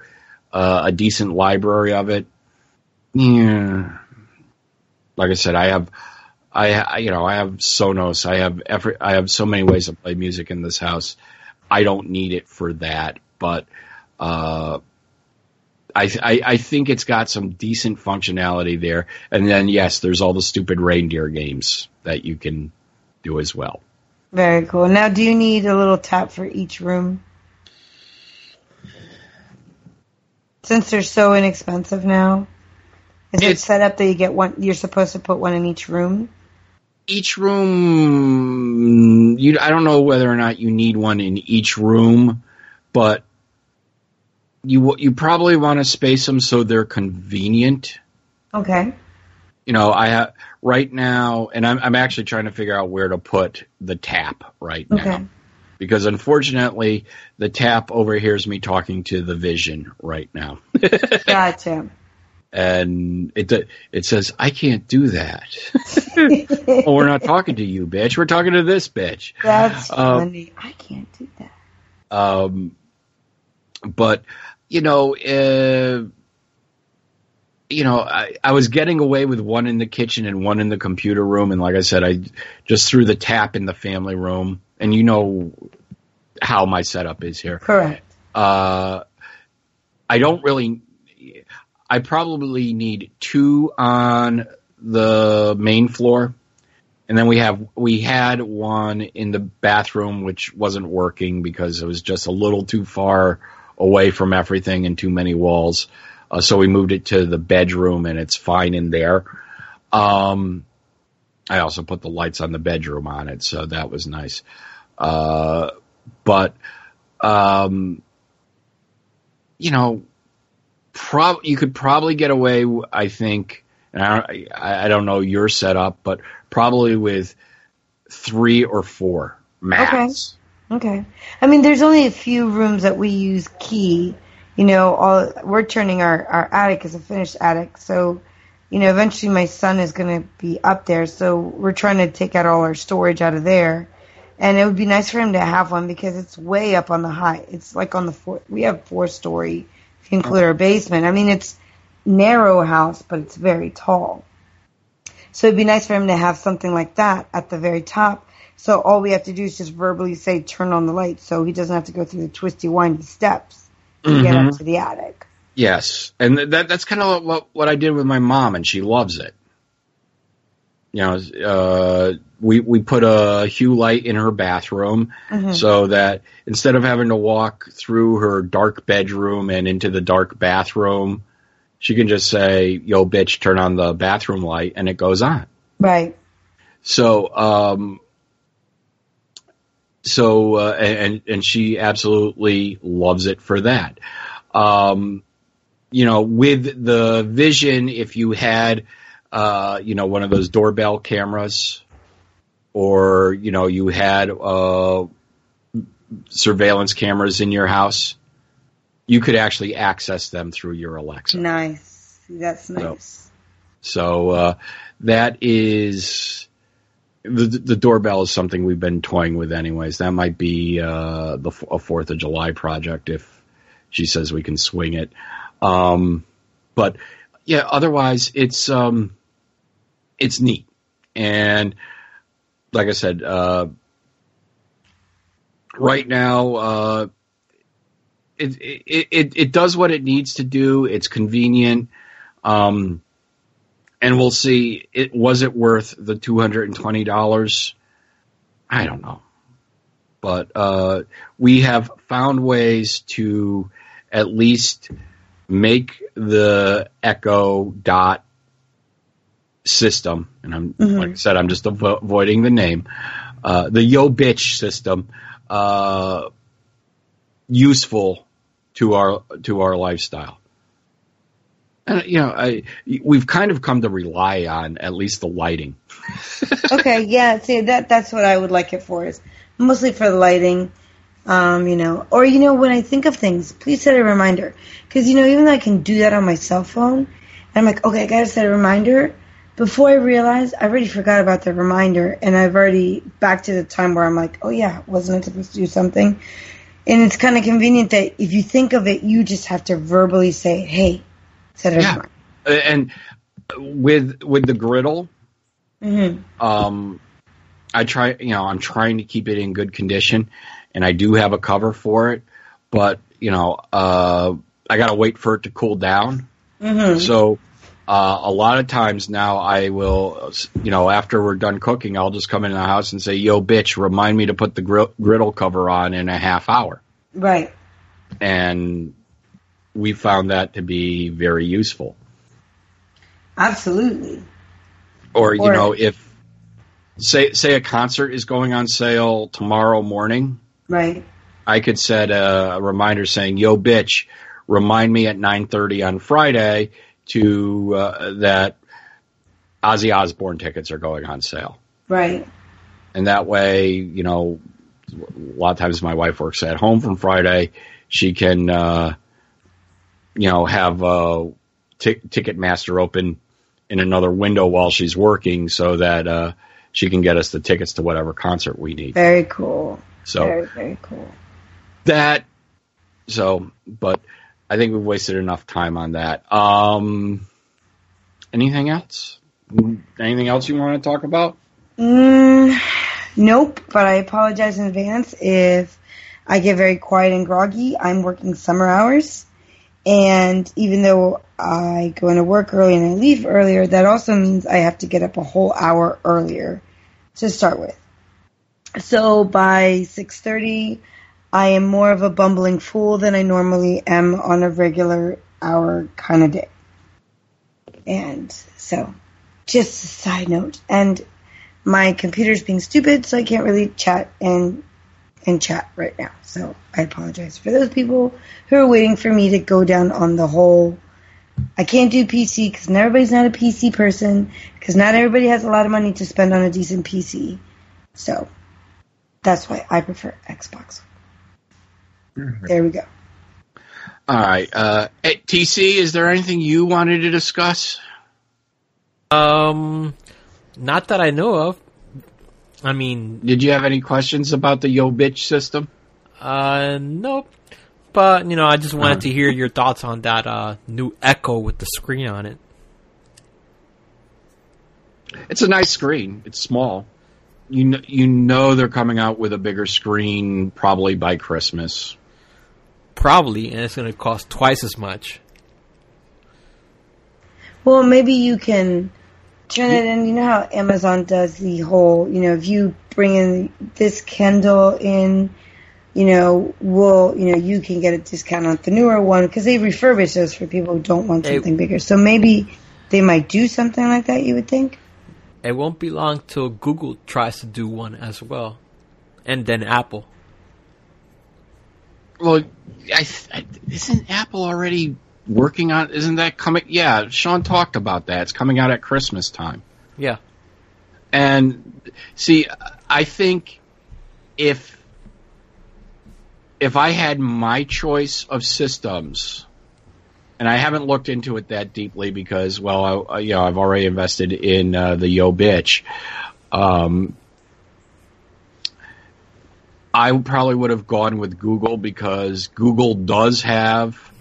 uh, a decent library of it. Yeah. Like I said, I have I, I you know I have Sonos. I have every I have so many ways to play music in this house. I don't need it for that, but uh, I, I I think it's got some decent functionality there. And then yes, there's all the stupid reindeer games that you can do as well. Very cool. Now, do you need a little tap for each room? Since they're so inexpensive now, is it set up that you get one? You're supposed to put one in each room. Each room, you I don't know whether or not you need one in each room, but you you probably want to space them so they're convenient. Okay. you know, I have right now, and I'm I'm actually trying to figure out where to put the tap right now because unfortunately the tap overhears me talking to the Vision right now, Gotcha. and it it says I can't do that. well, we're not talking to you, bitch. We're talking to this bitch. That's Um, funny. I can't do that. Um, but you know, uh, you know, I, I was getting away with one in the kitchen and one in the computer room, and like I said, I just threw the tap in the family room, and you know how my setup is here. Correct. Uh, I don't really. I probably need two on the main floor, and then we have we had one in the bathroom which wasn't working because it was just a little too far away from everything and too many walls. Uh, so we moved it to the bedroom, and it's fine in there. Um, I also put the lights on the bedroom on it, so that was nice. Uh, but um, you know, prob you could probably get away. I think, and I I don't know your setup, but probably with three or four max. Okay. I mean, there's only a few rooms that we use key. You know, all we're turning our our attic as a finished attic, so you know, eventually my son is going to be up there, so we're trying to take out all our storage out of there. And it would be nice for him to have one because it's way up on the high. It's like on the four. We have four story if you include our basement. I mean, it's narrow house, but it's very tall. So it'd be nice for him to have something like that at the very top. So all we have to do is just verbally say, turn on the light. So he doesn't have to go through the twisty, windy steps to get Mhm. up to the attic. Yes, and th- that that's kind of what what I did with my mom, and she loves it. You know, uh, we we put a hue light in her bathroom Mhm. so that instead of having to walk through her dark bedroom and into the dark bathroom, she can just say, "Yo, bitch, turn on the bathroom light," and it goes on. Right. So, um, so, uh, and, and she absolutely loves it for that. Um, you know, with the vision, if you had, uh, you know, one of those doorbell cameras or, you know, you had, uh, surveillance cameras in your house, you could actually access them through your Alexa. Nice. That's nice. So uh, that is the the doorbell is something we've been toying with, anyways. That might be uh, the a Fourth of July project if she says we can swing it. Um, but yeah, otherwise it's um, it's neat, and like I said, uh, right now. Uh, it, it it it does what it needs to do. It's convenient. Um, and we'll see. It was it worth the two hundred and twenty dollars? I don't know, but uh, we have found ways to at least make the Echo Dot system, and I'm Mhm. like I said, I'm just avo- avoiding the name, uh, the Yo Bitch system, uh, useful to our to our lifestyle. And you know, I we've kind of come to rely on at least the lighting. okay, yeah, see that that's what I would like it for is mostly for the lighting. Um, you know, or you know, when I think of things, please set a reminder because you know, even though I can do that on my cell phone, I'm like, okay, I gotta set a reminder. Before I realize, I already forgot about the reminder, and I've already back to the time where I'm like, oh yeah, wasn't I supposed to do something? And it's kind of convenient that if you think of it, you just have to verbally say, hey, Yeah. And with with the griddle, hmm um, I try. You know, I'm trying to keep it in good condition, and I do have a cover for it. But you know, uh, I got to wait for it to cool down. hmm So uh, a lot of times now I will, you know, after we're done cooking, I'll just come in the house and say, "Yo, bitch, remind me to put the griddle cover on in a half hour." Right. And we found that to be very useful. Absolutely. Or you know, if say say a concert is going on sale tomorrow morning, Right. I could set a, reminder saying, "Yo, bitch, remind me at nine thirty on Friday to uh, that Ozzy Osbourne tickets are going on sale." Right. and that way, you know, a lot of times my wife works at home from Friday. She can, uh, you know, have uh, t- Ticketmaster open in another window while she's working, so that uh, she can get us the tickets to whatever concert we need. Very cool. So Very, very cool. that, so, but I think we've wasted enough time on that. Um, anything else? Anything else you want to talk about? Mm, nope, but I apologize in advance if I get very quiet and groggy. I'm working summer hours, and even though I go into work early and I leave earlier, that also means I have to get up a whole hour earlier to start with. So by 6:30, I am more of a bumbling fool than I normally am on a regular hour kind of day. And so, just a side note. And my computer's being stupid, so I can't really chat and and chat right now. So I apologize for those people who are waiting for me to go down on the whole. I can't do PC because not everybody's not a PC person because not everybody has a lot of money to spend on a decent PC. So that's why I prefer Xbox. There we go. All right. Uh, hey, TC, is there anything you wanted to discuss? Um, not that I know of. I mean, Did you have any questions about the Yo Bitch system? uh, nope. But you know, I just wanted to hear your thoughts on that uh, new Echo with the screen on it. It's a nice screen. It's small. You know, you know they're coming out with a bigger screen probably by Christmas. Probably, and it's going to cost twice as much. Well, maybe you can turn it in. You know how Amazon does the whole, you know, if you bring in this Kindle in, you know, will you know you can get a discount on the newer one because they refurbish those for people who don't want Hey. something bigger. So maybe they might do something like that. You would think. It won't be long till Google tries to do one as well, and then Apple. Well, I, I isn't Apple already working on? Isn't that coming? Yeah, Sean talked about that. It's coming out at Christmas time. Yeah, And see, I think if if I had my choice of systems, and I haven't looked into it that deeply because, well, I, you know, I've already invested in uh, the Yo Bitch. Um, I probably would have gone with Google because Google does have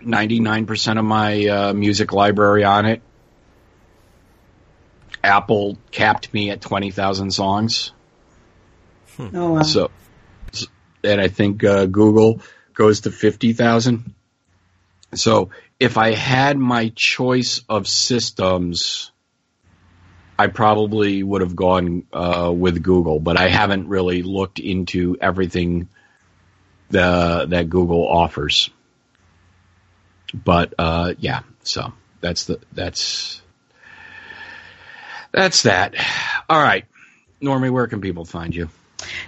99% of my uh, music library on it. Apple capped me at 20,000 songs. Oh wow. So, and I think uh, Google goes to 50,000. So if I had my choice of systems, I probably would have gone uh, with Google, but I haven't really looked into everything the, that Google offers. But uh, yeah, so that's the that's that's that. All right, Normie, where can people find you?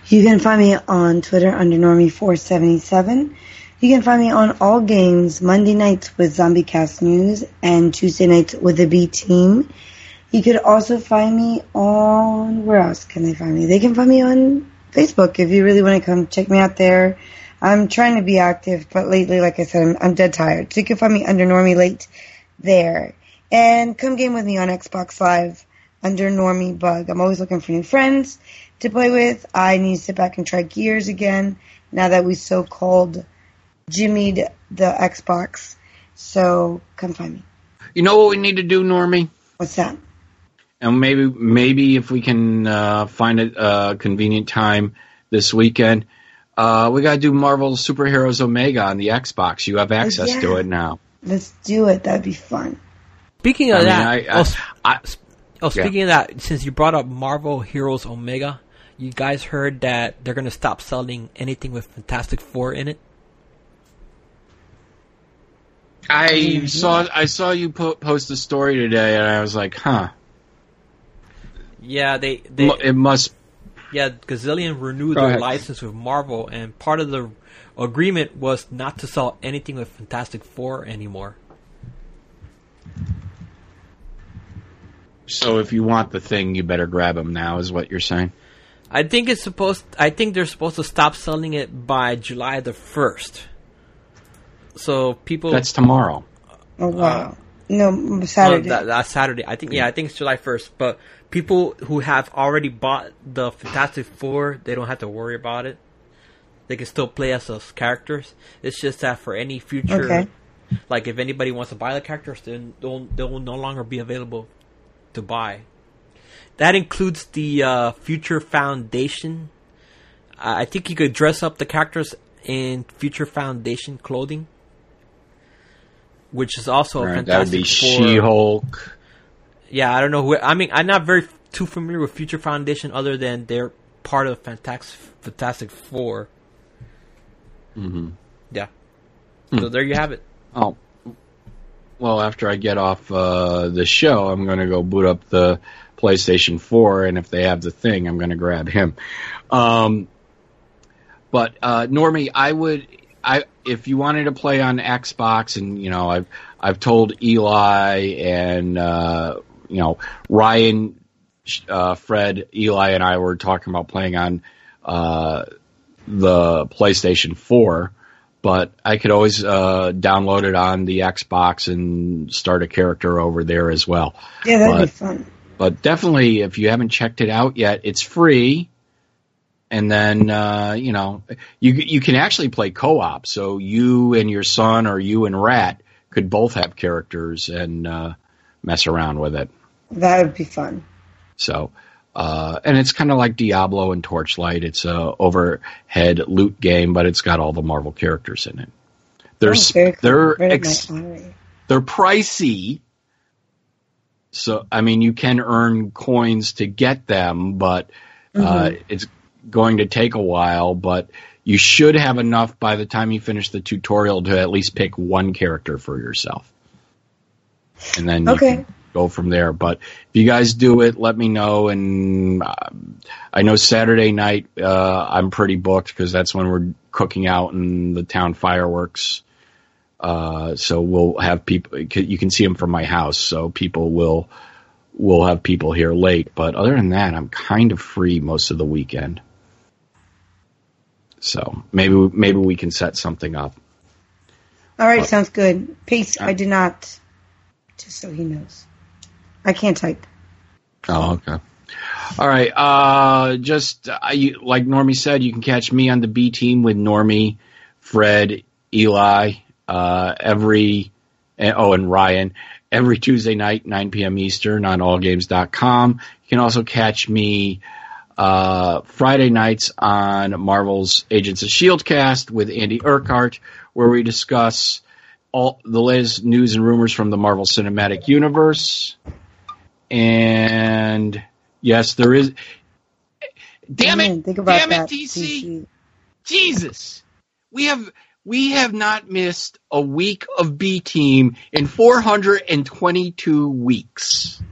You can find me on Twitter under Normie477. You can find me on all games Monday nights with Zombie Cast News and Tuesday nights with the B Team. You could also find me on where else can they find me? They can find me on Facebook if you really want to come check me out there. I'm trying to be active, but lately, like I said, I'm, I'm dead tired. So you can find me under Normie Late there. And come game with me on Xbox Live under Normie Bug. I'm always looking for new friends to play with. I need to sit back and try Gears again now that we so called jimmied the Xbox. So come find me. You know what we need to do, Normie? What's that? And maybe maybe if we can uh, find a uh, convenient time this weekend, uh, we got to do Marvel Superheroes Omega on the Xbox. You have access to it now. Let's do it. That'd be fun. Speaking of I mean, that, I- I- oh, s- I- oh, speaking of that, since you brought up Marvel Heroes Omega, you guys heard that they're gonna stop selling anything with Fantastic Four in it. I saw I saw you po- post a story today, and I was like, huh. Yeah, they they Mu- It must. Yeah Gazillion renewed Go their ahead. license with Marvel, and part of the agreement was not to sell anything with Fantastic Four anymore. So if you want the thing, you better grab them now. Is what you're saying? I think it's supposed. I think they're supposed to stop selling it by July the first. So people. That's tomorrow. Oh wow. No, Oh, Saturday. that, that's Saturday. I think yeah, I think it's July first. But people who have already bought the Fantastic Four, they don't have to worry about it. They can still play as those characters. It's just that for any future, Okay. like if anybody wants to buy the characters, then they'll they'll no longer be available to buy. That includes the uh, Future Foundation. I think you could dress up the characters in Future Foundation clothing, which is also right, that would fantastic be She-Hulk. yeah, I don't know who. I mean, I'm not very too familiar with Future Foundation, other than they're part of Fantastic Fantastic 4 Mm-hmm. Yeah. So there you have it. Oh, well, after I get off uh, the show, I'm going to go boot up the PlayStation 4, and if they have the thing, I'm going to grab him. Um, but uh, Normie, I would, I if you wanted to play on Xbox, and you know, I've I've told Eli and uh, you know Ryan, uh, Fred, Eli, and I were talking about playing on uh, the PlayStation 4 but I could always uh, download it on the Xbox and start a character over there as well. yeah, that'd be fun. But definitely, if you haven't checked it out yet, it's free. And then uh, you know you you can actually play co-op. So you and your son, or you and Rat, could both have characters and uh, mess around with it. That would be fun. So, uh, and it's kind of like Diablo and Torchlight. It's a overhead loot game, but it's got all the Marvel characters in it. They're Oh, s- very cool. they're ex- they're pricey. So I mean, you can earn coins to get them, but uh, it's going to take a while. But you should have enough by the time you finish the tutorial to at least pick one character for yourself, and then you Okay. can go from there. But if you guys do it, let me know. And um, I know Saturday night uh, I'm pretty booked because that's when we're cooking out in the town fireworks. Uh, so we'll have people. You can see them from my house, so people will will have people here late. But other than that, I'm kind of free most of the weekend. So maybe maybe we can set something up. All right, sounds good. Peace. I did not. Just so he knows, I can't type. Oh, okay. All right. Uh, just uh, you, like Normie said, you can catch me on the B team with Normie, Fred, Eli, uh, every, and- oh, and Ryan, every Tuesday night, 9 p.m. Eastern on allgames.com. You can also catch me, uh, Friday nights on Marvel's Agents of S.H.I.E.L.D. cast with Andy Urquhart, where we discuss all the latest news and rumors from the Marvel Cinematic Universe. And yes, there is. Damn I it! think about Damn it, that, TC! TC. Jesus, we have we have not missed a week of B Team in 422 weeks.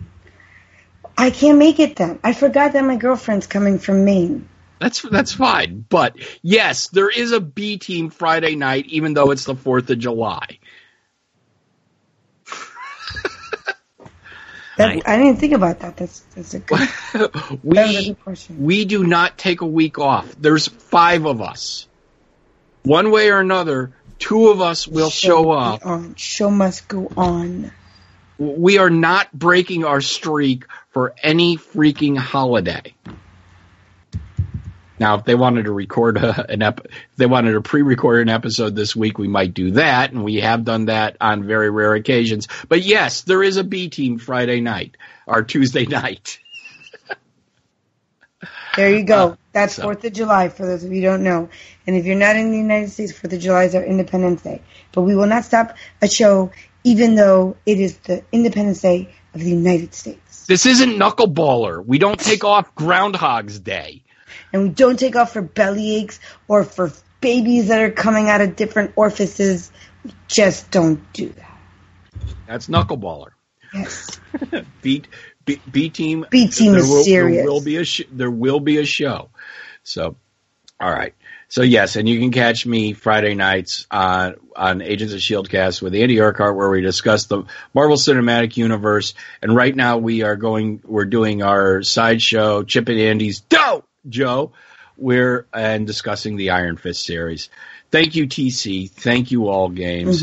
I can't make it then. I forgot that my girlfriend's coming from Maine. That's that's fine, but yes, there is a B Team Friday night, even though it's the Fourth of July. That. I didn't think about that. That's that's a good. That a we good question. we do not take a week off. There's five of us. One way or another, two of us will show must up. Show must go on. We are not breaking our streak for any freaking holiday. Now, if they wanted to record a, an ep- if they wanted to pre-record an episode this week, we might do that, and we have done that on very rare occasions. But yes, there is a B team Friday night or Tuesday night. There you go. That's Uh, so- Fourth of July for those of you who don't know. And if you're not in the United States, Fourth of July is our Independence Day. But we will not stop a show, even though it is the Independence Day of the United States. This isn't knuckleballer. We don't take off Groundhog's Day. And we don't take off for belly aches or for babies that are coming out of different orifices. We just don't do that. That's knuckleballer. Yes. B, B, B team. B team there is will, serious. There will be a sh- there will be a show. So, all right. So yes, and you can catch me Friday nights on on Agents of Shield cast with Andy Urquhart, where we discuss the Marvel Cinematic Universe. And right now we are going, we're doing our sideshow Chip and Andy's Doe Joe. We're and discussing the Iron Fist series. Thank you, TC. Thank you, All Games.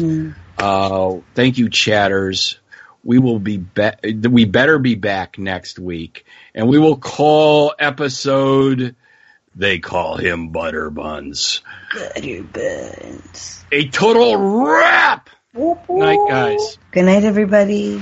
Uh, thank you, chatters. We will be, be- we better be back next week, and we will call episode. They call him Butter Buns. Butter buns. A total wrap. Night, guys. Good night, everybody.